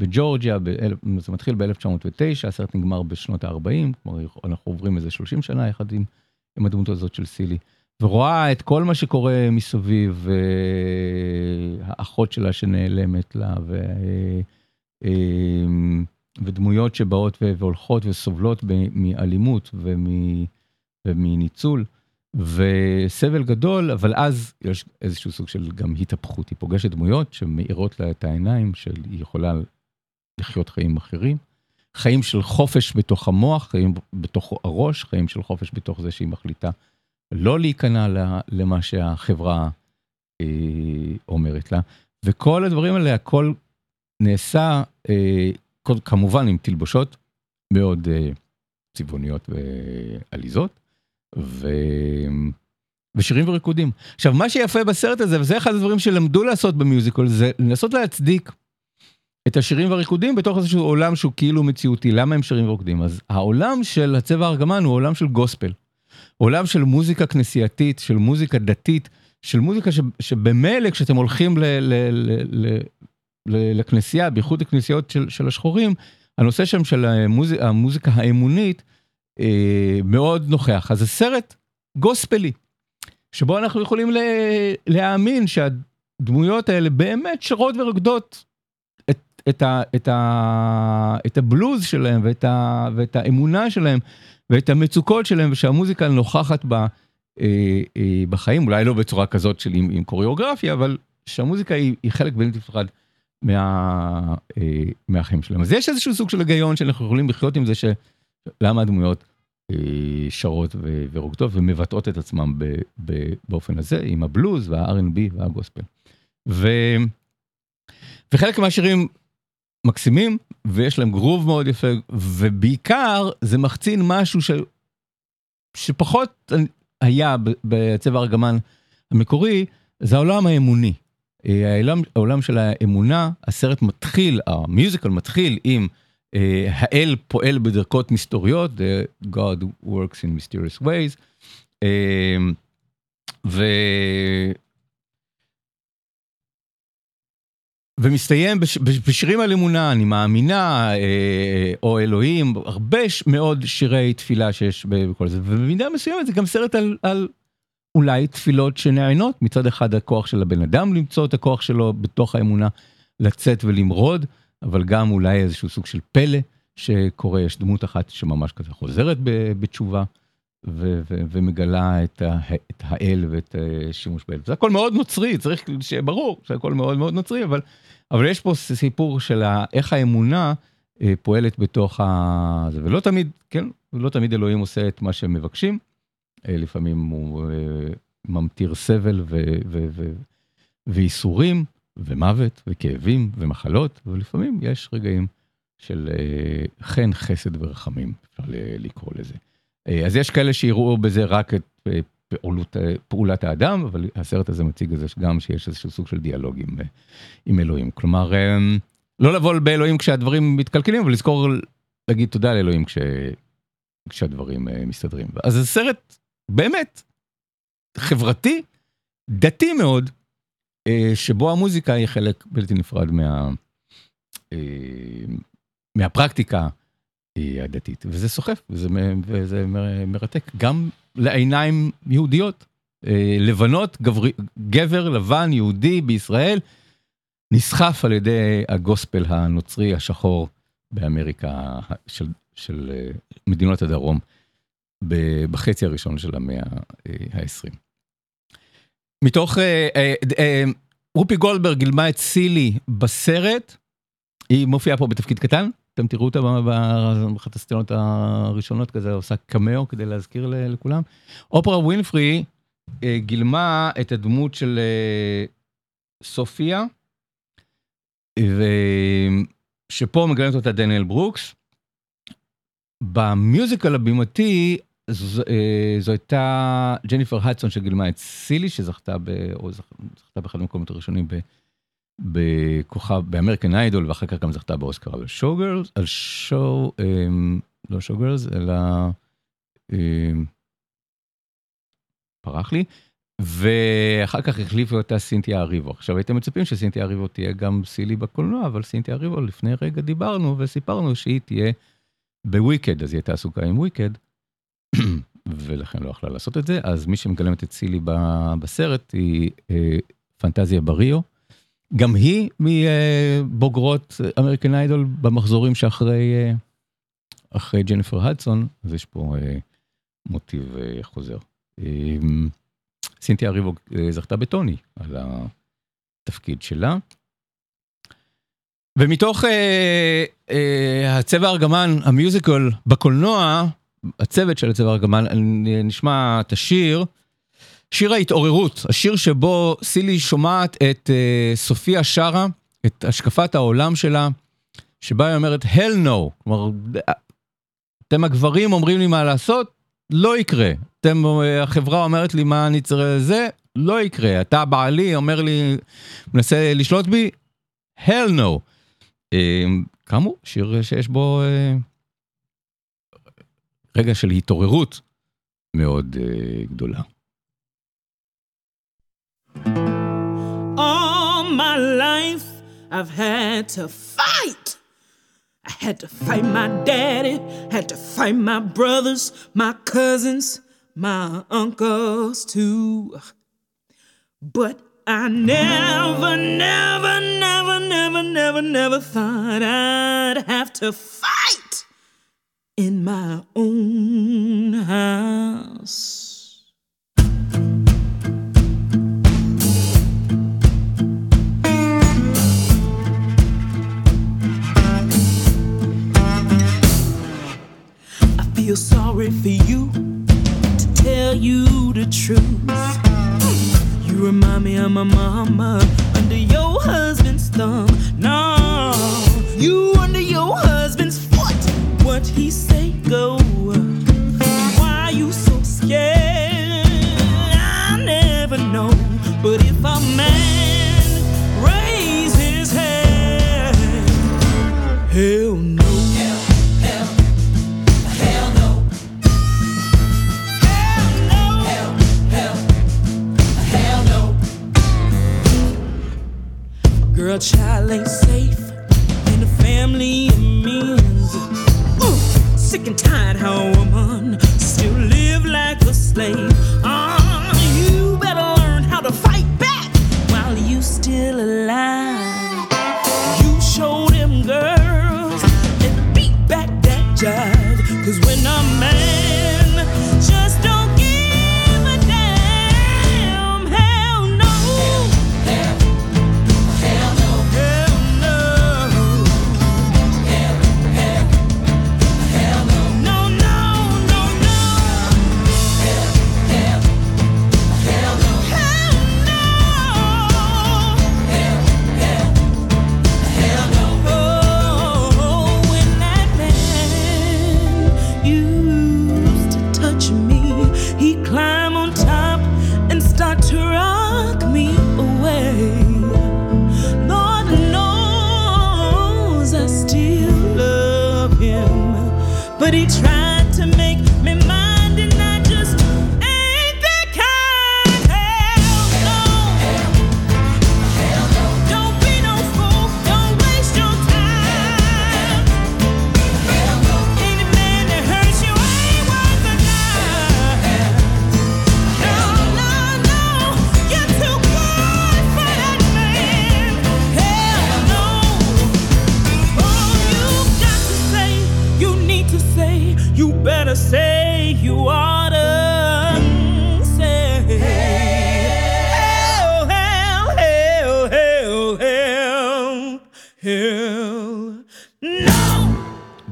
בג'ורג'יה, זה מתחיל ב-1909, הסרט נגמר בשנות ה-40, כלומר אנחנו עוברים איזה 30 שנה יחד עם, עם הדמות הזאת של סילי. ורואה את כל מה שקורה מסביב, האחות שלה שנעלמת לה, ו... ודמויות שבאות והולכות וסובלות מאלימות ומניצול, וסבל גדול, אבל אז יש איזשהו סוג של גם התהפכות, היא פוגשת דמויות שמאירות לה את העיניים, שהיא יכולה לחיות חיים אחרים. חיים של חופש בתוך המוח, חיים בתוך הראש, חיים של חופש בתוך זה שהיא מחליטה לא להיכנע למה שהחברה אה, אומרת לה. וכל הדברים האלה, הכל נעשה אה, כמובן עם תלבושות מאוד אה, צבעוניות ועליזות, ו... ושירים וריקודים. עכשיו, מה שיפה בסרט הזה, וזה אחד הדברים שלמדו לעשות במיוזיקל, זה לנסות להצדיק את השירים והריקודים בתוך איזשהו עולם שהוא כאילו מציאותי. למה הם שירים וריקודים? אז העולם של הצבע הארגמן הוא עולם של גוספל. עולם של מוזיקה כנסייתית, של מוזיקה דתית, של מוזיקה שבמילא כשאתם הולכים לכנסייה, בייחוד לכנסיות של, של השחורים, הנושא שם של המוזיק, המוזיקה האמונית אה, מאוד נוכח. אז זה סרט גוספלי, שבו אנחנו יכולים להאמין שהדמויות האלה באמת שרות ורוקדות את, ה, את, ה, את הבלוז שלהם ואת, ה, ואת האמונה שלהם. ואת המצוקות שלהם ושהמוזיקה נוכחת בה אה, אה, בחיים, אולי לא בצורה כזאת של עם, עם קוריאוגרפיה, אבל שהמוזיקה היא, היא חלק בלתי נפרד מה, אה, מהחיים שלהם. אז יש איזשהו סוג של היגיון שאנחנו יכולים לחיות עם זה, שלמה הדמויות אה, שרות ו, ורוקדות ומבטאות את עצמם ב, ב, באופן הזה, עם הבלוז וה-R&B והגוספל. ו, וחלק מהשירים מקסימים ויש להם גרוב מאוד יפה ובעיקר זה מחצין משהו ש... שפחות היה בצבע ארגמן המקורי זה העולם האמוני. העולם, העולם של האמונה הסרט מתחיל המיוזיקל מתחיל עם uh, האל פועל בדרכות מסתוריות the God works in mysterious ways. Uh, ו... ומסתיים בש, בשירים על אמונה, אני מאמינה, אה, או אלוהים, הרבה מאוד שירי תפילה שיש בכל זה, ובמידה מסוימת זה גם סרט על, על אולי תפילות שנענות, מצד אחד הכוח של הבן אדם למצוא את הכוח שלו בתוך האמונה, לצאת ולמרוד, אבל גם אולי איזשהו סוג של פלא שקורה, יש דמות אחת שממש כזה חוזרת בתשובה. ומגלה את, את האל ואת השימוש אה, באל. זה הכל מאוד נוצרי, צריך שיהיה ברור זה הכל מאוד מאוד נוצרי, אבל, אבל יש פה סיפור של איך האמונה אה, פועלת בתוך ה... זה, ולא תמיד, כן, לא תמיד אלוהים עושה את מה שהם מבקשים, אה, לפעמים הוא ממטיר סבל ו- ו- ו- וייסורים ומוות וכאבים ומחלות, ולפעמים יש רגעים של חן, חסד ורחמים, אפשר לקרוא לזה. אה, אז יש כאלה שיראו בזה רק את אה, פעולות, אה, פעולת האדם, אבל הסרט הזה מציג את זה גם שיש איזשהו סוג של דיאלוג עם, עם אלוהים. כלומר, לא לבוא באלוהים כשהדברים מתקלקלים, אבל לזכור להגיד תודה לאלוהים כש, כשהדברים מסתדרים. אז זה סרט באמת חברתי, דתי מאוד, שבו המוזיקה היא חלק בלתי נפרד מה, מהפרקטיקה. הדתית. וזה סוחף וזה, וזה מרתק. גם לעיניים יהודיות אה, לבנות גבר, לבן יהודי בישראל נסחף על ידי הגוספל הנוצרי השחור באמריקה של, של אה, מדינות הדרום בחצי הראשון של המאה ה-20. מתוך רופי גולדברג גילמה את סילי בסרט. היא מופיעה פה בתפקיד קטן אתם תראו אותה באחת הסצנות הראשונות כזה, עושה קמאו כדי להזכיר לכולם. אופרה ווינפרי אה, גילמה את הדמות של אה, סופיה, ושפה מגלמת אותה דניאל ברוקס. במיוזיקל הבימתי ז, אה, זו הייתה ג'ניפר הדסון שגילמה את סילי שזכתה ב, או זכ, זכתה באחד המקומות הראשונים בכוכב באמריקן איידול ואחר כך גם זכתה באוסקר על Showgirls על Show לא Showgirls אלא אה, פרח לי ואחר כך החליפו אותה סינתיה אריבו עכשיו הייתם מצפים שסינתיה אריבו תהיה גם סילי בקולנוע אבל סינתיה אריבו לפני רגע דיברנו וסיפרנו שהיא תהיה בוויקד אז היא הייתה עסוקה עם וויקד. [CLEARS THROAT] ולכן לא יכלה לעשות את זה אז מי שמגלמת את סילי בסרט היא אה, פנטזיה בריו. גם היא מבוגרות אמריקן איידול במחזורים שאחרי אה, אחרי ג'ניפר הדסון אז יש פה אה, מוטיב אה, חוזר. אה, סינתיה ריבו זכתה בטוני על התפקיד שלה. ומתוך אה, אה, הצבע ארגמן המיוזיקל בקולנוע הצוות של הצבע ארגמן נשמע את השיר. שיר ההתעוררות, השיר שבו סילי שומעת את uh, סופיה שרה, את השקפת העולם שלה, שבה היא אומרת hell no, כלומר, אתם הגברים אומרים לי מה לעשות, לא יקרה. אתם, החברה אומרת לי מה אני צריך לזה, לא יקרה. אתה בעלי אומר לי, מנסה לשלוט בי, hell no. Uh, כאמור, שיר שיש בו uh, רגע של התעוררות מאוד uh, גדולה. All my life I've had to fight. I had to fight my daddy, had to fight my brothers, my cousins, my uncles too. But I never, never, never, never, never, never thought I'd have to fight in my own house. Feel sorry for you to tell you the truth. You remind me of my mama under your husband's thumb. No, you under your husband's foot. What he say go? Why you so scared? I never know. But if a man raise his hand, hell no.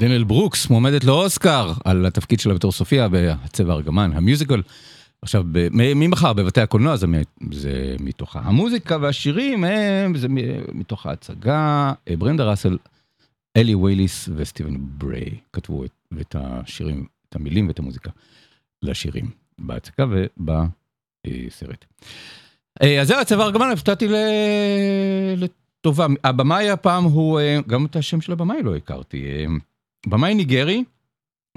דניאל ברוקס מועמדת לאוסקר על התפקיד שלה בתור סופיה בצבע ארגמן, המיוזיקל. עכשיו, ממחר בבתי הקולנוע זה, זה מתוך המוזיקה והשירים הם, זה מתוך ההצגה. אה, ברנדה ראסל, אלי וויליס וסטיבן בריי כתבו את, את השירים, את המילים ואת המוזיקה לשירים בהצגה ובסרט. אה, אז זהו, הצבע ארגמן, הופתעתי ל... לטובה. הבמאי הפעם הוא, אה, גם את השם של הבמאי לא הכרתי. במאי ניגרי,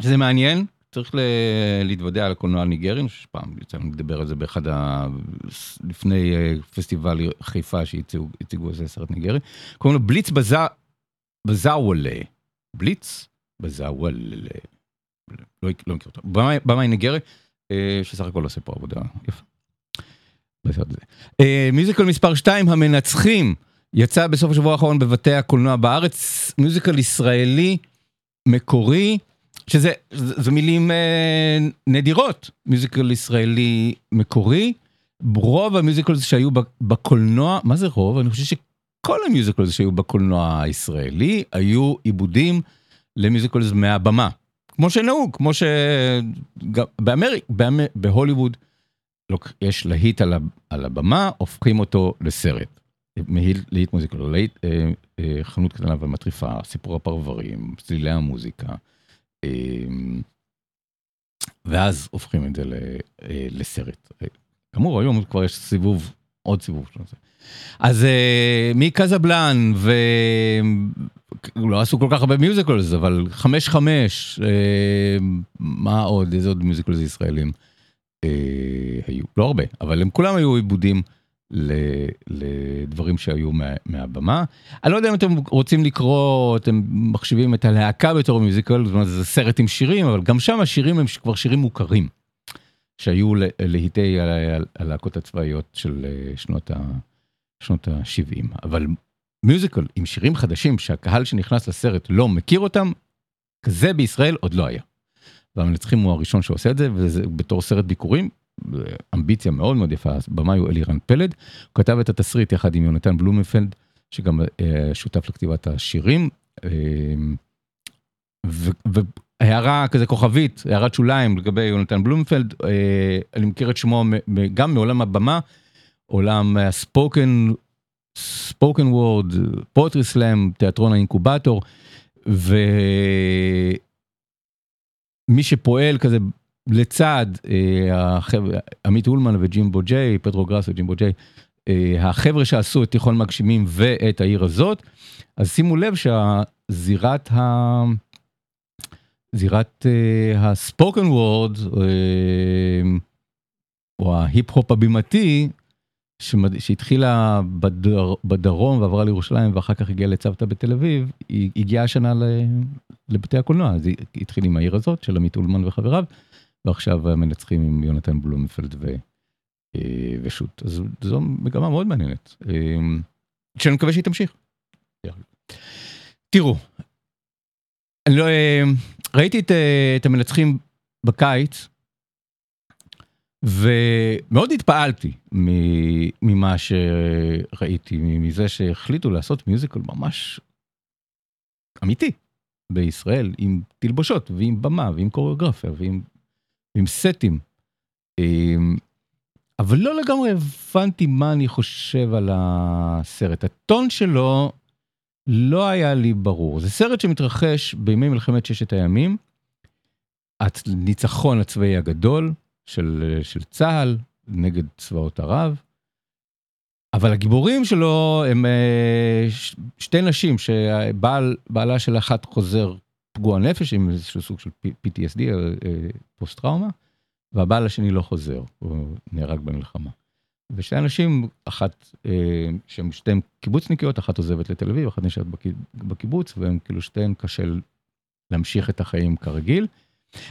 שזה מעניין, צריך ל... להתוודע על הקולנוע הניגרי, אני חושב שפעם יצא לנו לדבר על זה באחד ה... לפני אה, פסטיבל חיפה שהציגו איזה סרט ניגרי. קוראים לו בליץ. בזאוולה. בליץ בזאוולה. לא, לא מכיר אותו. במאי- ניגרי, אה, שסך הכל עושה פה עבודה יפה. אה, מיוזיקל מספר 2, המנצחים, יצא בסוף השבוע האחרון בבתי הקולנוע בארץ, מיוזיקל ישראלי מקורי, שזה זה, מילים אה, נדירות, מיוזיקל ישראלי מקורי. רוב המיוזיקלס שהיו בקולנוע, מה זה רוב? אני חושב שכל המיוזיקלס שהיו בקולנוע הישראלי היו עיבודים למיוזיקלס מהבמה. כמו שנהוג, כמו שבאמריק, בהוליווד, לוק- יש להיט על הבמה, הופכים אותו לסרט. להיט מוזיקה, לא להיט, אה, אה, חנות קטנה ומטריפה, סיפור הפרברים, צלילי המוזיקה. אה, ואז הופכים את זה לסרט. כאמור, היום כבר יש סיבוב, עוד סיבוב של זה. אז מקזבלן, ולא עשו כל כך הרבה מיוזיקלס, אבל חמש חמש, מה עוד, איזה עוד מיוזיקלס ישראלים היו? לא הרבה, אבל הם כולם היו עיבודים לדברים שהיו מה, מהבמה. אני לא יודע אם אתם רוצים לקרוא, אתם מחשיבים את הלהקה בתור מיוזיקל, זאת אומרת זה סרט עם שירים, אבל גם שם השירים הם כבר שירים מוכרים, שהיו להיטי הלהקות הצבאיות של אה, שנות ה... שנות ה-70, אבל מיוזיקל עם שירים חדשים שהקהל שנכנס לסרט לא מכיר אותם, כזה בישראל עוד לא היה. והמנצחים הוא הראשון שעושה את זה, וזה בתור סרט ביקורים, אמביציה מאוד מאוד יפה, הבמאי הוא אלירן פלד, הוא כתב את התסריט יחד עם יונתן בלומנפלד, שגם אה, שותף לכתיבת השירים. אה, והערה כזה כוכבית, הערת שוליים לגבי יונתן בלומפלד, אה, אני מכיר את שמו גם מעולם הבמה, עולם ה spoken, spoken word, poetry slam, תיאטרון האינקובטור, ומי שפועל כזה לצד אה, החבר'ה, עמית אולמן וג'ימבו ג'יי, פטרו גראס וג'ימבו ג'יי, אה, החבר'ה שעשו את תיכון מגשימים ואת העיר הזאת, אז שימו לב שהזירת ה... זירת אה, ה spoken word, אה, או ההיפ-הופ הבימתי, שמד... שהתחילה בדר... בדרום ועברה לירושלים ואחר כך הגיעה לצוותא בתל אביב, היא הגיעה השנה ל... לבתי הקולנוע, אז היא התחיל עם העיר הזאת של עמית אולמן וחבריו, ועכשיו המנצחים עם יונתן בלומפלד ו... אה, ושות'. אז זו מגמה מאוד מעניינת, אה, שאני מקווה שהיא תמשיך. תראו, אני לא, אה, ראיתי את, את המנצחים בקיץ, ומאוד התפעלתי ממה שראיתי, מזה שהחליטו לעשות מיוזיקל ממש אמיתי בישראל, עם תלבושות ועם במה ועם קוריאוגרפיה ועם, ועם סטים. אמ, אבל לא לגמרי הבנתי מה אני חושב על הסרט. הטון שלו לא היה לי ברור. זה סרט שמתרחש בימי מלחמת ששת הימים, הניצחון הצבאי הגדול של, של צה"ל נגד צבאות ערב, אבל הגיבורים שלו הם אה, שתי נשים שבעל, בעלה של אחת חוזר פגוע נפש עם איזשהו סוג של PTSD, אה, אה, פוסט טראומה, והבעל השני לא חוזר, הוא נהרג במלחמה. ושתי אנשים, אחת אה, שהן שתיהן קיבוצניקיות, אחת עוזבת לתל אביב, אחת נשארת בק- בקיבוץ, והם כאילו שתיהן קשה להמשיך את החיים כרגיל.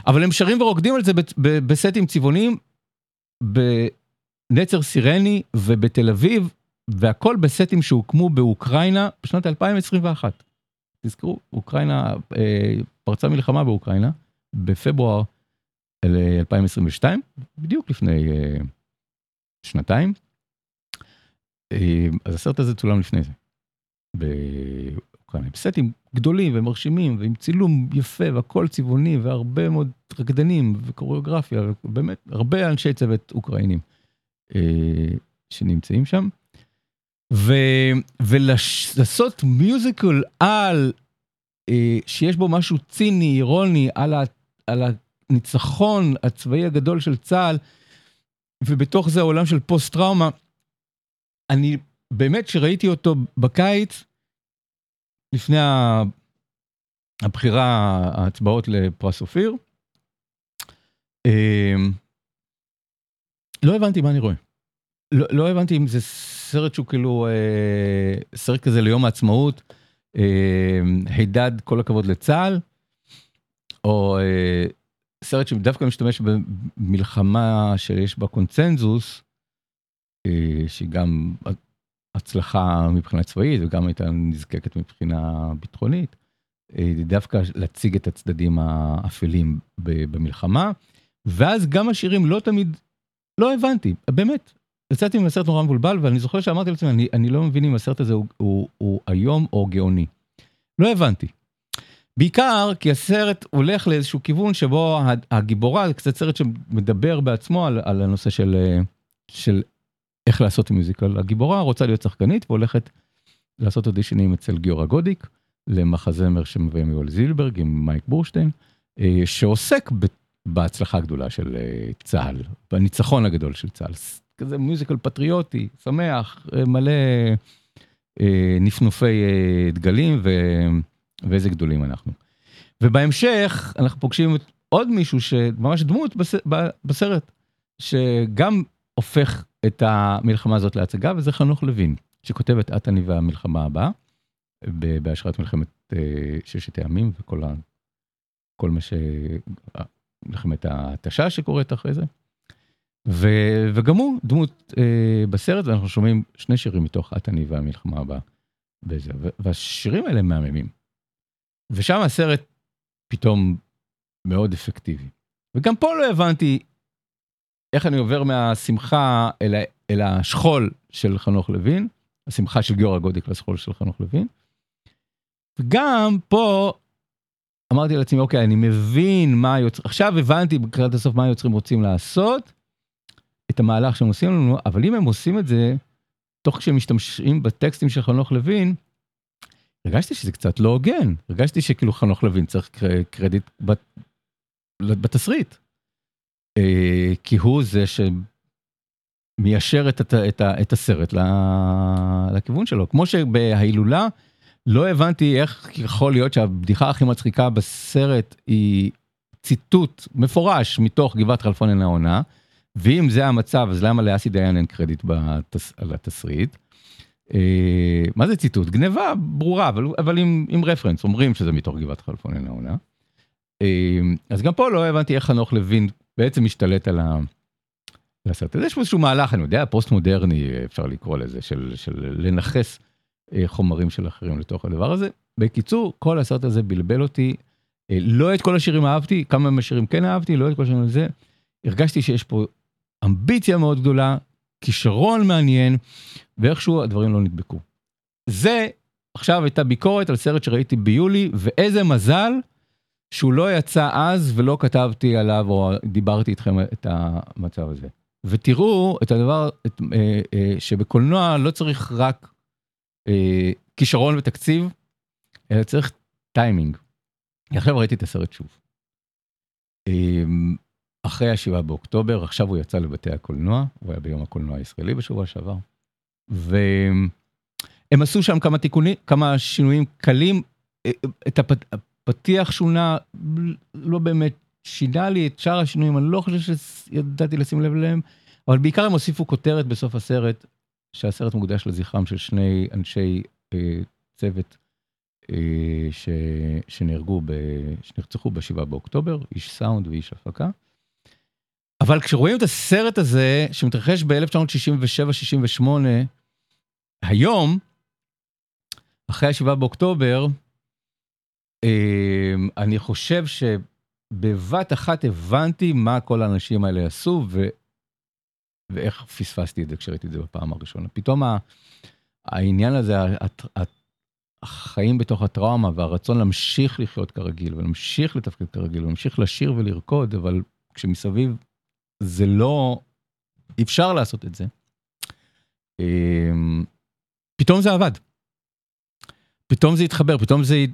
אבל הם שרים ורוקדים על זה בסטים צבעוניים, בנצר סירני ובתל אביב, והכל בסטים שהוקמו באוקראינה בשנת 2021. תזכרו, אוקראינה, אה, פרצה מלחמה באוקראינה בפברואר 2022, בדיוק לפני אה, שנתיים. אה, אז הסרט הזה צולם לפני זה, באוקראינה, בסטים גדולים ומרשימים, ועם צילום יפה והכל צבעוני, והרבה מאוד רקדנים וקוריאוגרפיה, באמת, הרבה אנשי צוות אוקראינים אה, שנמצאים שם. ולעשות מיוזיקל על, אה, שיש בו משהו ציני, אירוני, על, על הניצחון הצבאי הגדול של צה"ל, ובתוך זה העולם של פוסט טראומה, אני באמת שראיתי אותו בקיץ, לפני הבחירה, ההצבעות לפרס אופיר, אמ, לא הבנתי מה אני רואה. לא, לא הבנתי אם זה סרט שהוא כאילו אה, סרט כזה ליום העצמאות, אה, הידד כל הכבוד לצה"ל, או אה, סרט שדווקא משתמש במלחמה שיש בה קונצנזוס, אה, שהיא גם הצלחה מבחינה צבאית וגם הייתה נזקקת מבחינה ביטחונית, אה, דווקא להציג את הצדדים האפלים במלחמה, ואז גם השירים לא תמיד, לא הבנתי, באמת, יצאתי עם הסרט נורא מבולבל ואני זוכר שאמרתי לעצמי, אני, אני לא מבין אם הסרט הזה הוא, היום או גאוני. לא הבנתי. בעיקר כי הסרט הולך לאיזשהו כיוון שבו הגיבורה, זה קצת סרט שמדבר בעצמו על, על הנושא של, של איך לעשות מיוזיקל. הגיבורה רוצה להיות שחקנית והולכת לעשות אודישנים אצל גיורא גודיק, למחזמר שמביא מיואל זילברג עם מייק בורשטיין, אה, שעוסק בהצלחה הגדולה של אה, צה"ל, בניצחון הגדול של צה"ל. כזה מיוזיקל פטריוטי, שמח, אה, מלא נפנופי דגלים ו... ואיזה גדולים אנחנו. ובהמשך אנחנו פוגשים עוד מישהו שממש דמות בסרט, שגם הופך את המלחמה הזאת להצגה, וזה חנוך לוין, שכותב את "את אני והמלחמה הבאה", בהשראת מלחמת אה, ששת הימים וכל ה... כל מה ש... מלחמת ההתשה שקורית אחרי זה. ו... וגם הוא דמות אה, בסרט, ואנחנו שומעים שני שירים מתוך "את אני והמלחמה הבאה". וזה, והשירים האלה מהממים. ושם הסרט פתאום מאוד אפקטיבי. וגם פה לא הבנתי איך אני עובר מהשמחה אל, אל השכול של חנוך לוין, השמחה של גיורא גודיק לשכול של חנוך לוין. וגם פה אמרתי לעצמי, אוקיי, אני מבין מה היוצרים, עכשיו הבנתי בקריאת הסוף מה היוצרים רוצים לעשות, את המהלך שהם עושים לנו, אבל אם הם עושים את זה, תוך שהם משתמשים בטקסטים של חנוך לוין, הרגשתי שזה קצת לא הוגן, הרגשתי שכאילו חנוך לוין צריך קרדיט בתסריט. אה, כי הוא זה שמיישר את, את, את, את הסרט לכיוון שלו. כמו שבהילולה, לא הבנתי איך יכול להיות שהבדיחה הכי מצחיקה בסרט היא ציטוט מפורש מתוך גבעת חלפון עין העונה, ואם זה המצב, אז למה לאסי דיין אין קרדיט בתס, על התסריט? אה, מה זה ציטוט? גניבה ברורה, אבל, אבל עם, עם רפרנס, אומרים שזה מתוך גבעת חלפון עין העונה. אה, אז גם פה לא הבנתי איך חנוך לוין בעצם משתלט על ה... הסרט הזה. יש פה איזשהו מהלך, אני יודע, פוסט מודרני אפשר לקרוא לזה, של, של לנכס אה, חומרים של אחרים לתוך הדבר הזה. בקיצור, כל הסרט הזה בלבל אותי. אה, לא את כל השירים אהבתי, כמה מהשירים כן אהבתי, לא את כל השירים הזה. הרגשתי שיש פה אמביציה מאוד גדולה, כישרון מעניין, ואיכשהו הדברים לא נדבקו. זה עכשיו הייתה ביקורת על סרט שראיתי ביולי, ואיזה מזל שהוא לא יצא אז ולא כתבתי עליו או דיברתי איתכם את המצב הזה. ותראו את הדבר את, אה, אה, שבקולנוע לא צריך רק אה, כישרון ותקציב, אלא צריך טיימינג. עכשיו ראיתי את הסרט שוב. אה, אחרי השבעה באוקטובר, עכשיו הוא יצא לבתי הקולנוע, הוא היה ביום הקולנוע הישראלי בשבוע שעבר. והם עשו שם כמה תיקונים, כמה שינויים קלים. אה, את הפ... הפתיח שונה, לא באמת שינה לי את שאר השינויים, אני לא חושב שידעתי לשים לב אליהם, אבל בעיקר הם הוסיפו כותרת בסוף הסרט, שהסרט מוקדש לזכרם של שני אנשי אה, צוות אה, ש, שנהרגו, ב, שנרצחו ב-7 באוקטובר, איש סאונד ואיש הפקה. אבל כשרואים את הסרט הזה, שמתרחש ב-1967-68, היום, אחרי ה-7 באוקטובר, אמ, אני חושב שבבת אחת הבנתי מה כל האנשים האלה עשו ו... ואיך פספסתי את זה כשראיתי את זה בפעם הראשונה. פתאום העניין הזה, החיים בתוך הטראומה והרצון להמשיך לחיות כרגיל ולהמשיך לתפקד כרגיל ולהמשיך לשיר ולרקוד, אבל כשמסביב זה לא, אפשר לעשות את זה. אמ, פתאום זה עבד. פתאום זה התחבר, פתאום זה,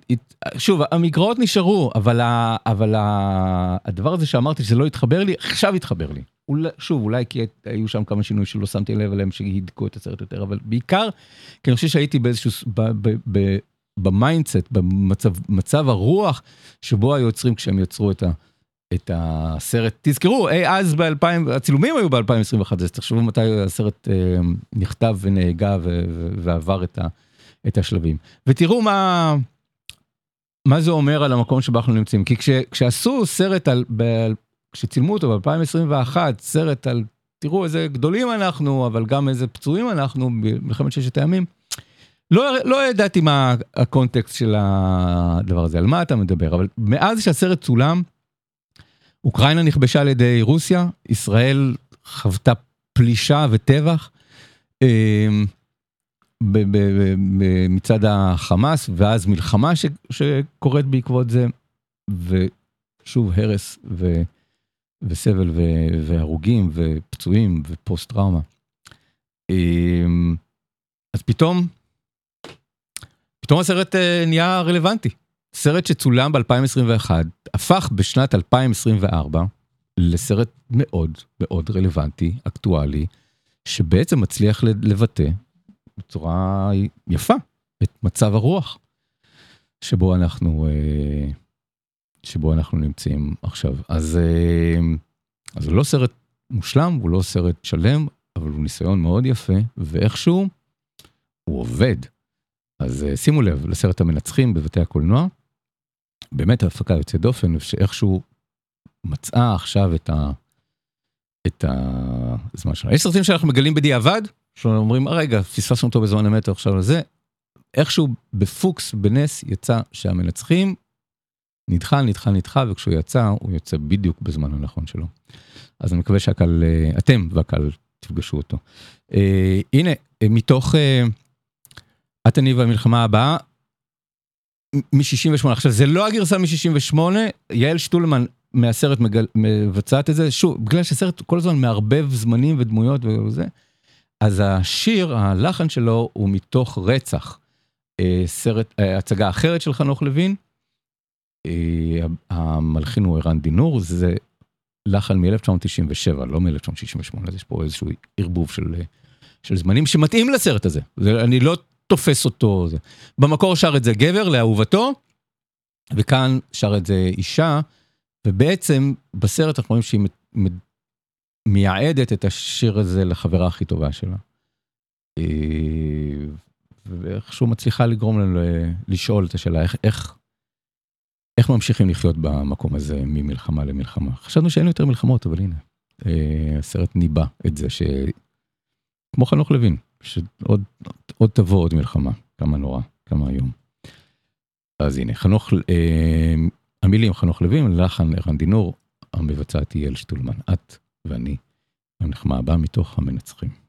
שוב, המגרעות נשארו, אבל, ה, אבל ה, הדבר הזה שאמרתי שזה לא התחבר לי, עכשיו התחבר לי. אולי, שוב, אולי כי היו שם כמה שינויים שלא שמתי לב אליהם שהידקו את הסרט יותר, אבל בעיקר, כי אני חושב שהייתי באיזשהו, ב, ב, ב, ב mindset, במצב מצב הרוח שבו היוצרים כשהם יצרו את, ה, את הסרט, תזכרו, אי אז ב-2000, הצילומים היו ב-2021, אז תחשבו מתי הסרט אה, נכתב ונהגה ועבר את, את השלבים. ותראו מה, מה זה אומר על המקום שבו אנחנו נמצאים, כי כש, כשעשו סרט על, ב, כשצילמו אותו ב-2021, סרט על, תראו איזה גדולים אנחנו, אבל גם איזה פצועים אנחנו במלחמת ששת הימים. לא, לא ידעתי מה הקונטקסט של הדבר הזה, על מה אתה מדבר, אבל מאז שהסרט צולם, אוקראינה נכבשה על ידי רוסיה, ישראל חוותה פלישה וטבח אמ, מצד החמאס, ואז מלחמה שקורית בעקבות זה, ושוב הרס ו, וסבל ו, והרוגים ופצועים ופוסט טראומה. אמ, אז פתאום פתאום הסרט אה, נהיה רלוונטי. סרט שצולם ב-2021, הפך בשנת 2024 לסרט מאוד מאוד רלוונטי, אקטואלי, שבעצם מצליח לבטא בצורה יפה את מצב הרוח שבו אנחנו, אה, שבו אנחנו נמצאים עכשיו. אז, אה, אז הוא לא סרט מושלם, הוא לא סרט שלם, אבל הוא ניסיון מאוד יפה, ואיכשהו הוא עובד. אז אה, שימו לב לסרט המנצחים בבתי הקולנוע. באמת ההפקה יוצאת דופן, שאיכשהו מצאה עכשיו את ה... את הזמן שלנו. יש סרטים שאנחנו מגלים בדיעבד, שאומרים, רגע, פספסנו אותו בזמן אמת עכשיו לזה. איכשהו בפוקס, בנס, יצא שהמנצחים נדחה, נדחה, נדחה, וכשהוא יצא, הוא יוצא בדיוק בזמן הנכון שלו. אז אני מקווה שהקהל, אה, אתם והקהל תפגשו אותו. אה, הנה, מתוך... אה, את אני והמלחמה הבאה, מ-68. עכשיו, זה לא הגרסה מ-68, יעל שטולמן מהסרט מגל... מבצעת את זה, שוב, בגלל שהסרט כל הזמן מערבב זמנים ודמויות וזה, אז השיר, הלחן שלו הוא מתוך רצח. אה, סרט, אה, הצגה אחרת של חנוך לוין, אה, המלחין הוא ערן דינור, זה לחן מ-1997, לא מ-1968, אז יש פה איזשהו ערבוב של, של זמנים שמתאים לסרט הזה. זה, אני לא תופס אותו. זה. במקור שר את זה גבר לאהובתו, וכאן שר את זה אישה, ובעצם בסרט אנחנו רואים שהיא מייעדת את השיר הזה לחברה הכי טובה שלה. אה, ואיכשהו מצליחה לגרום לנו לשאול את השאלה איך, איך, איך ממשיכים לחיות במקום הזה ממלחמה למלחמה. חשבנו שאין יותר מלחמות, אבל הנה, אה, הסרט ניבא את זה ש... כמו חנוך לוין, שעוד עוד תבוא עוד מלחמה, כמה נורא, כמה איום. אז הנה, חנוך, אה, המילים חנוך לוין, לחן ערן דינור, המבצעת יעל שטולמן, את ואני, הנחמה הבאה מתוך המנצחים.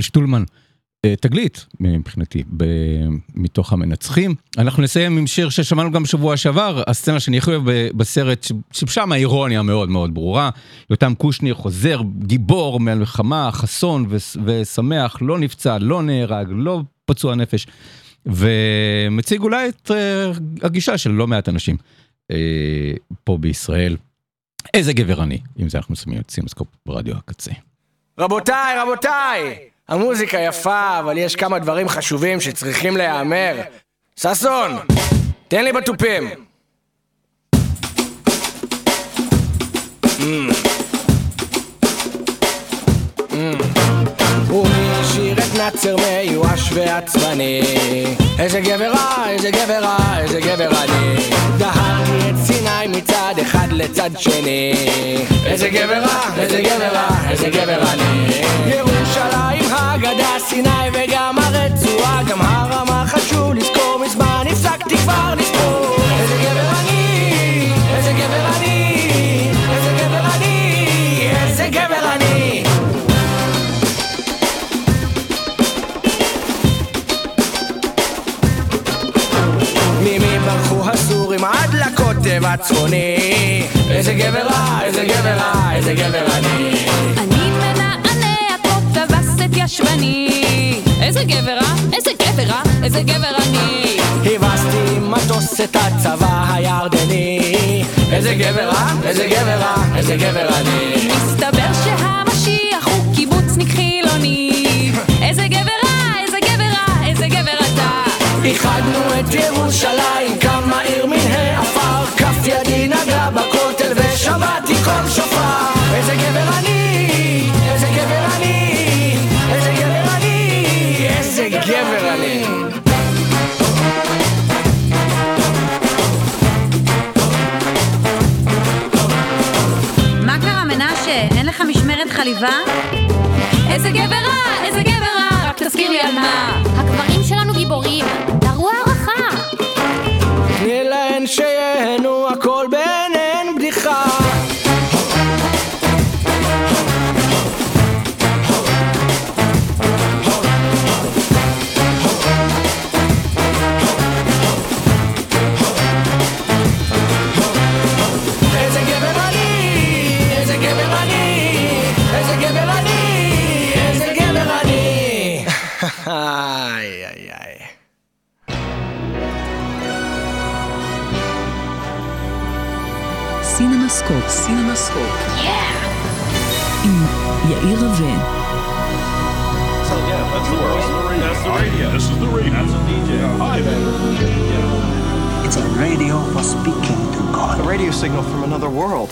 יעל שטולמן, אה, תגלית מבחינתי, ב- מתוך המנצחים. אנחנו נסיים עם שיר ששמענו גם בשבוע שעבר, הסצנה שאני הכי אוהב בסרט, ששם האירוניה מאוד מאוד ברורה. יותם קושניר חוזר, גיבור מהמלחמה, חסון ו- ושמח, לא נפצע, לא נהרג, לא פצוע נפש, ומציג אולי את אה, הגישה של לא מעט אנשים אה, פה בישראל. איזה גבר אני, עם זה אנחנו שמים את סימסקופ ברדיו הקצה. רבותיי, רבותיי! המוזיקה יפה, אבל יש כמה דברים חשובים שצריכים להיאמר. ששון, תן לי בתופים. Mm. Mm. נאצר מיואש ועצבני? איזה גבר רע, איזה גבר רע, איזה גבר אני. דהרתי את סיני מצד אחד לצד שני. איזה גבר רע, איזה גבר רע, איזה גבר אני. ירושלים, הגדה, סיני וגם הרצועה, גם הר רמה חשוב לזכור מזמן, הפסקתי כבר לספור. לקוטב הצפוני איזה גבר רע, איזה גבר רע, איזה גבר אני אני מנענע פה טווס את ישבני איזה גבר רע, איזה גבר רע, איזה גבר אני הבסתי מטוס את הצבא הירדני איזה גבר רע, איזה גבר רע, איזה גבר אני מסתבר שהמשיח הוא קיבוצניק חילוני איזה גבר רע, איזה גבר רע, איזה גבר אתה איחדנו את ירושלים, גבר רע, איזה גבר רע, רק תזכיר לי על מה. הגברים שלנו גיבורים, סינמסקופ. סינמסקופ. עם יאיר רווה. So yeah, that's the world. That's the radio. This is the radio. That's a DJ. Hi, man. It's a radio for speaking to God. A radio signal from another world.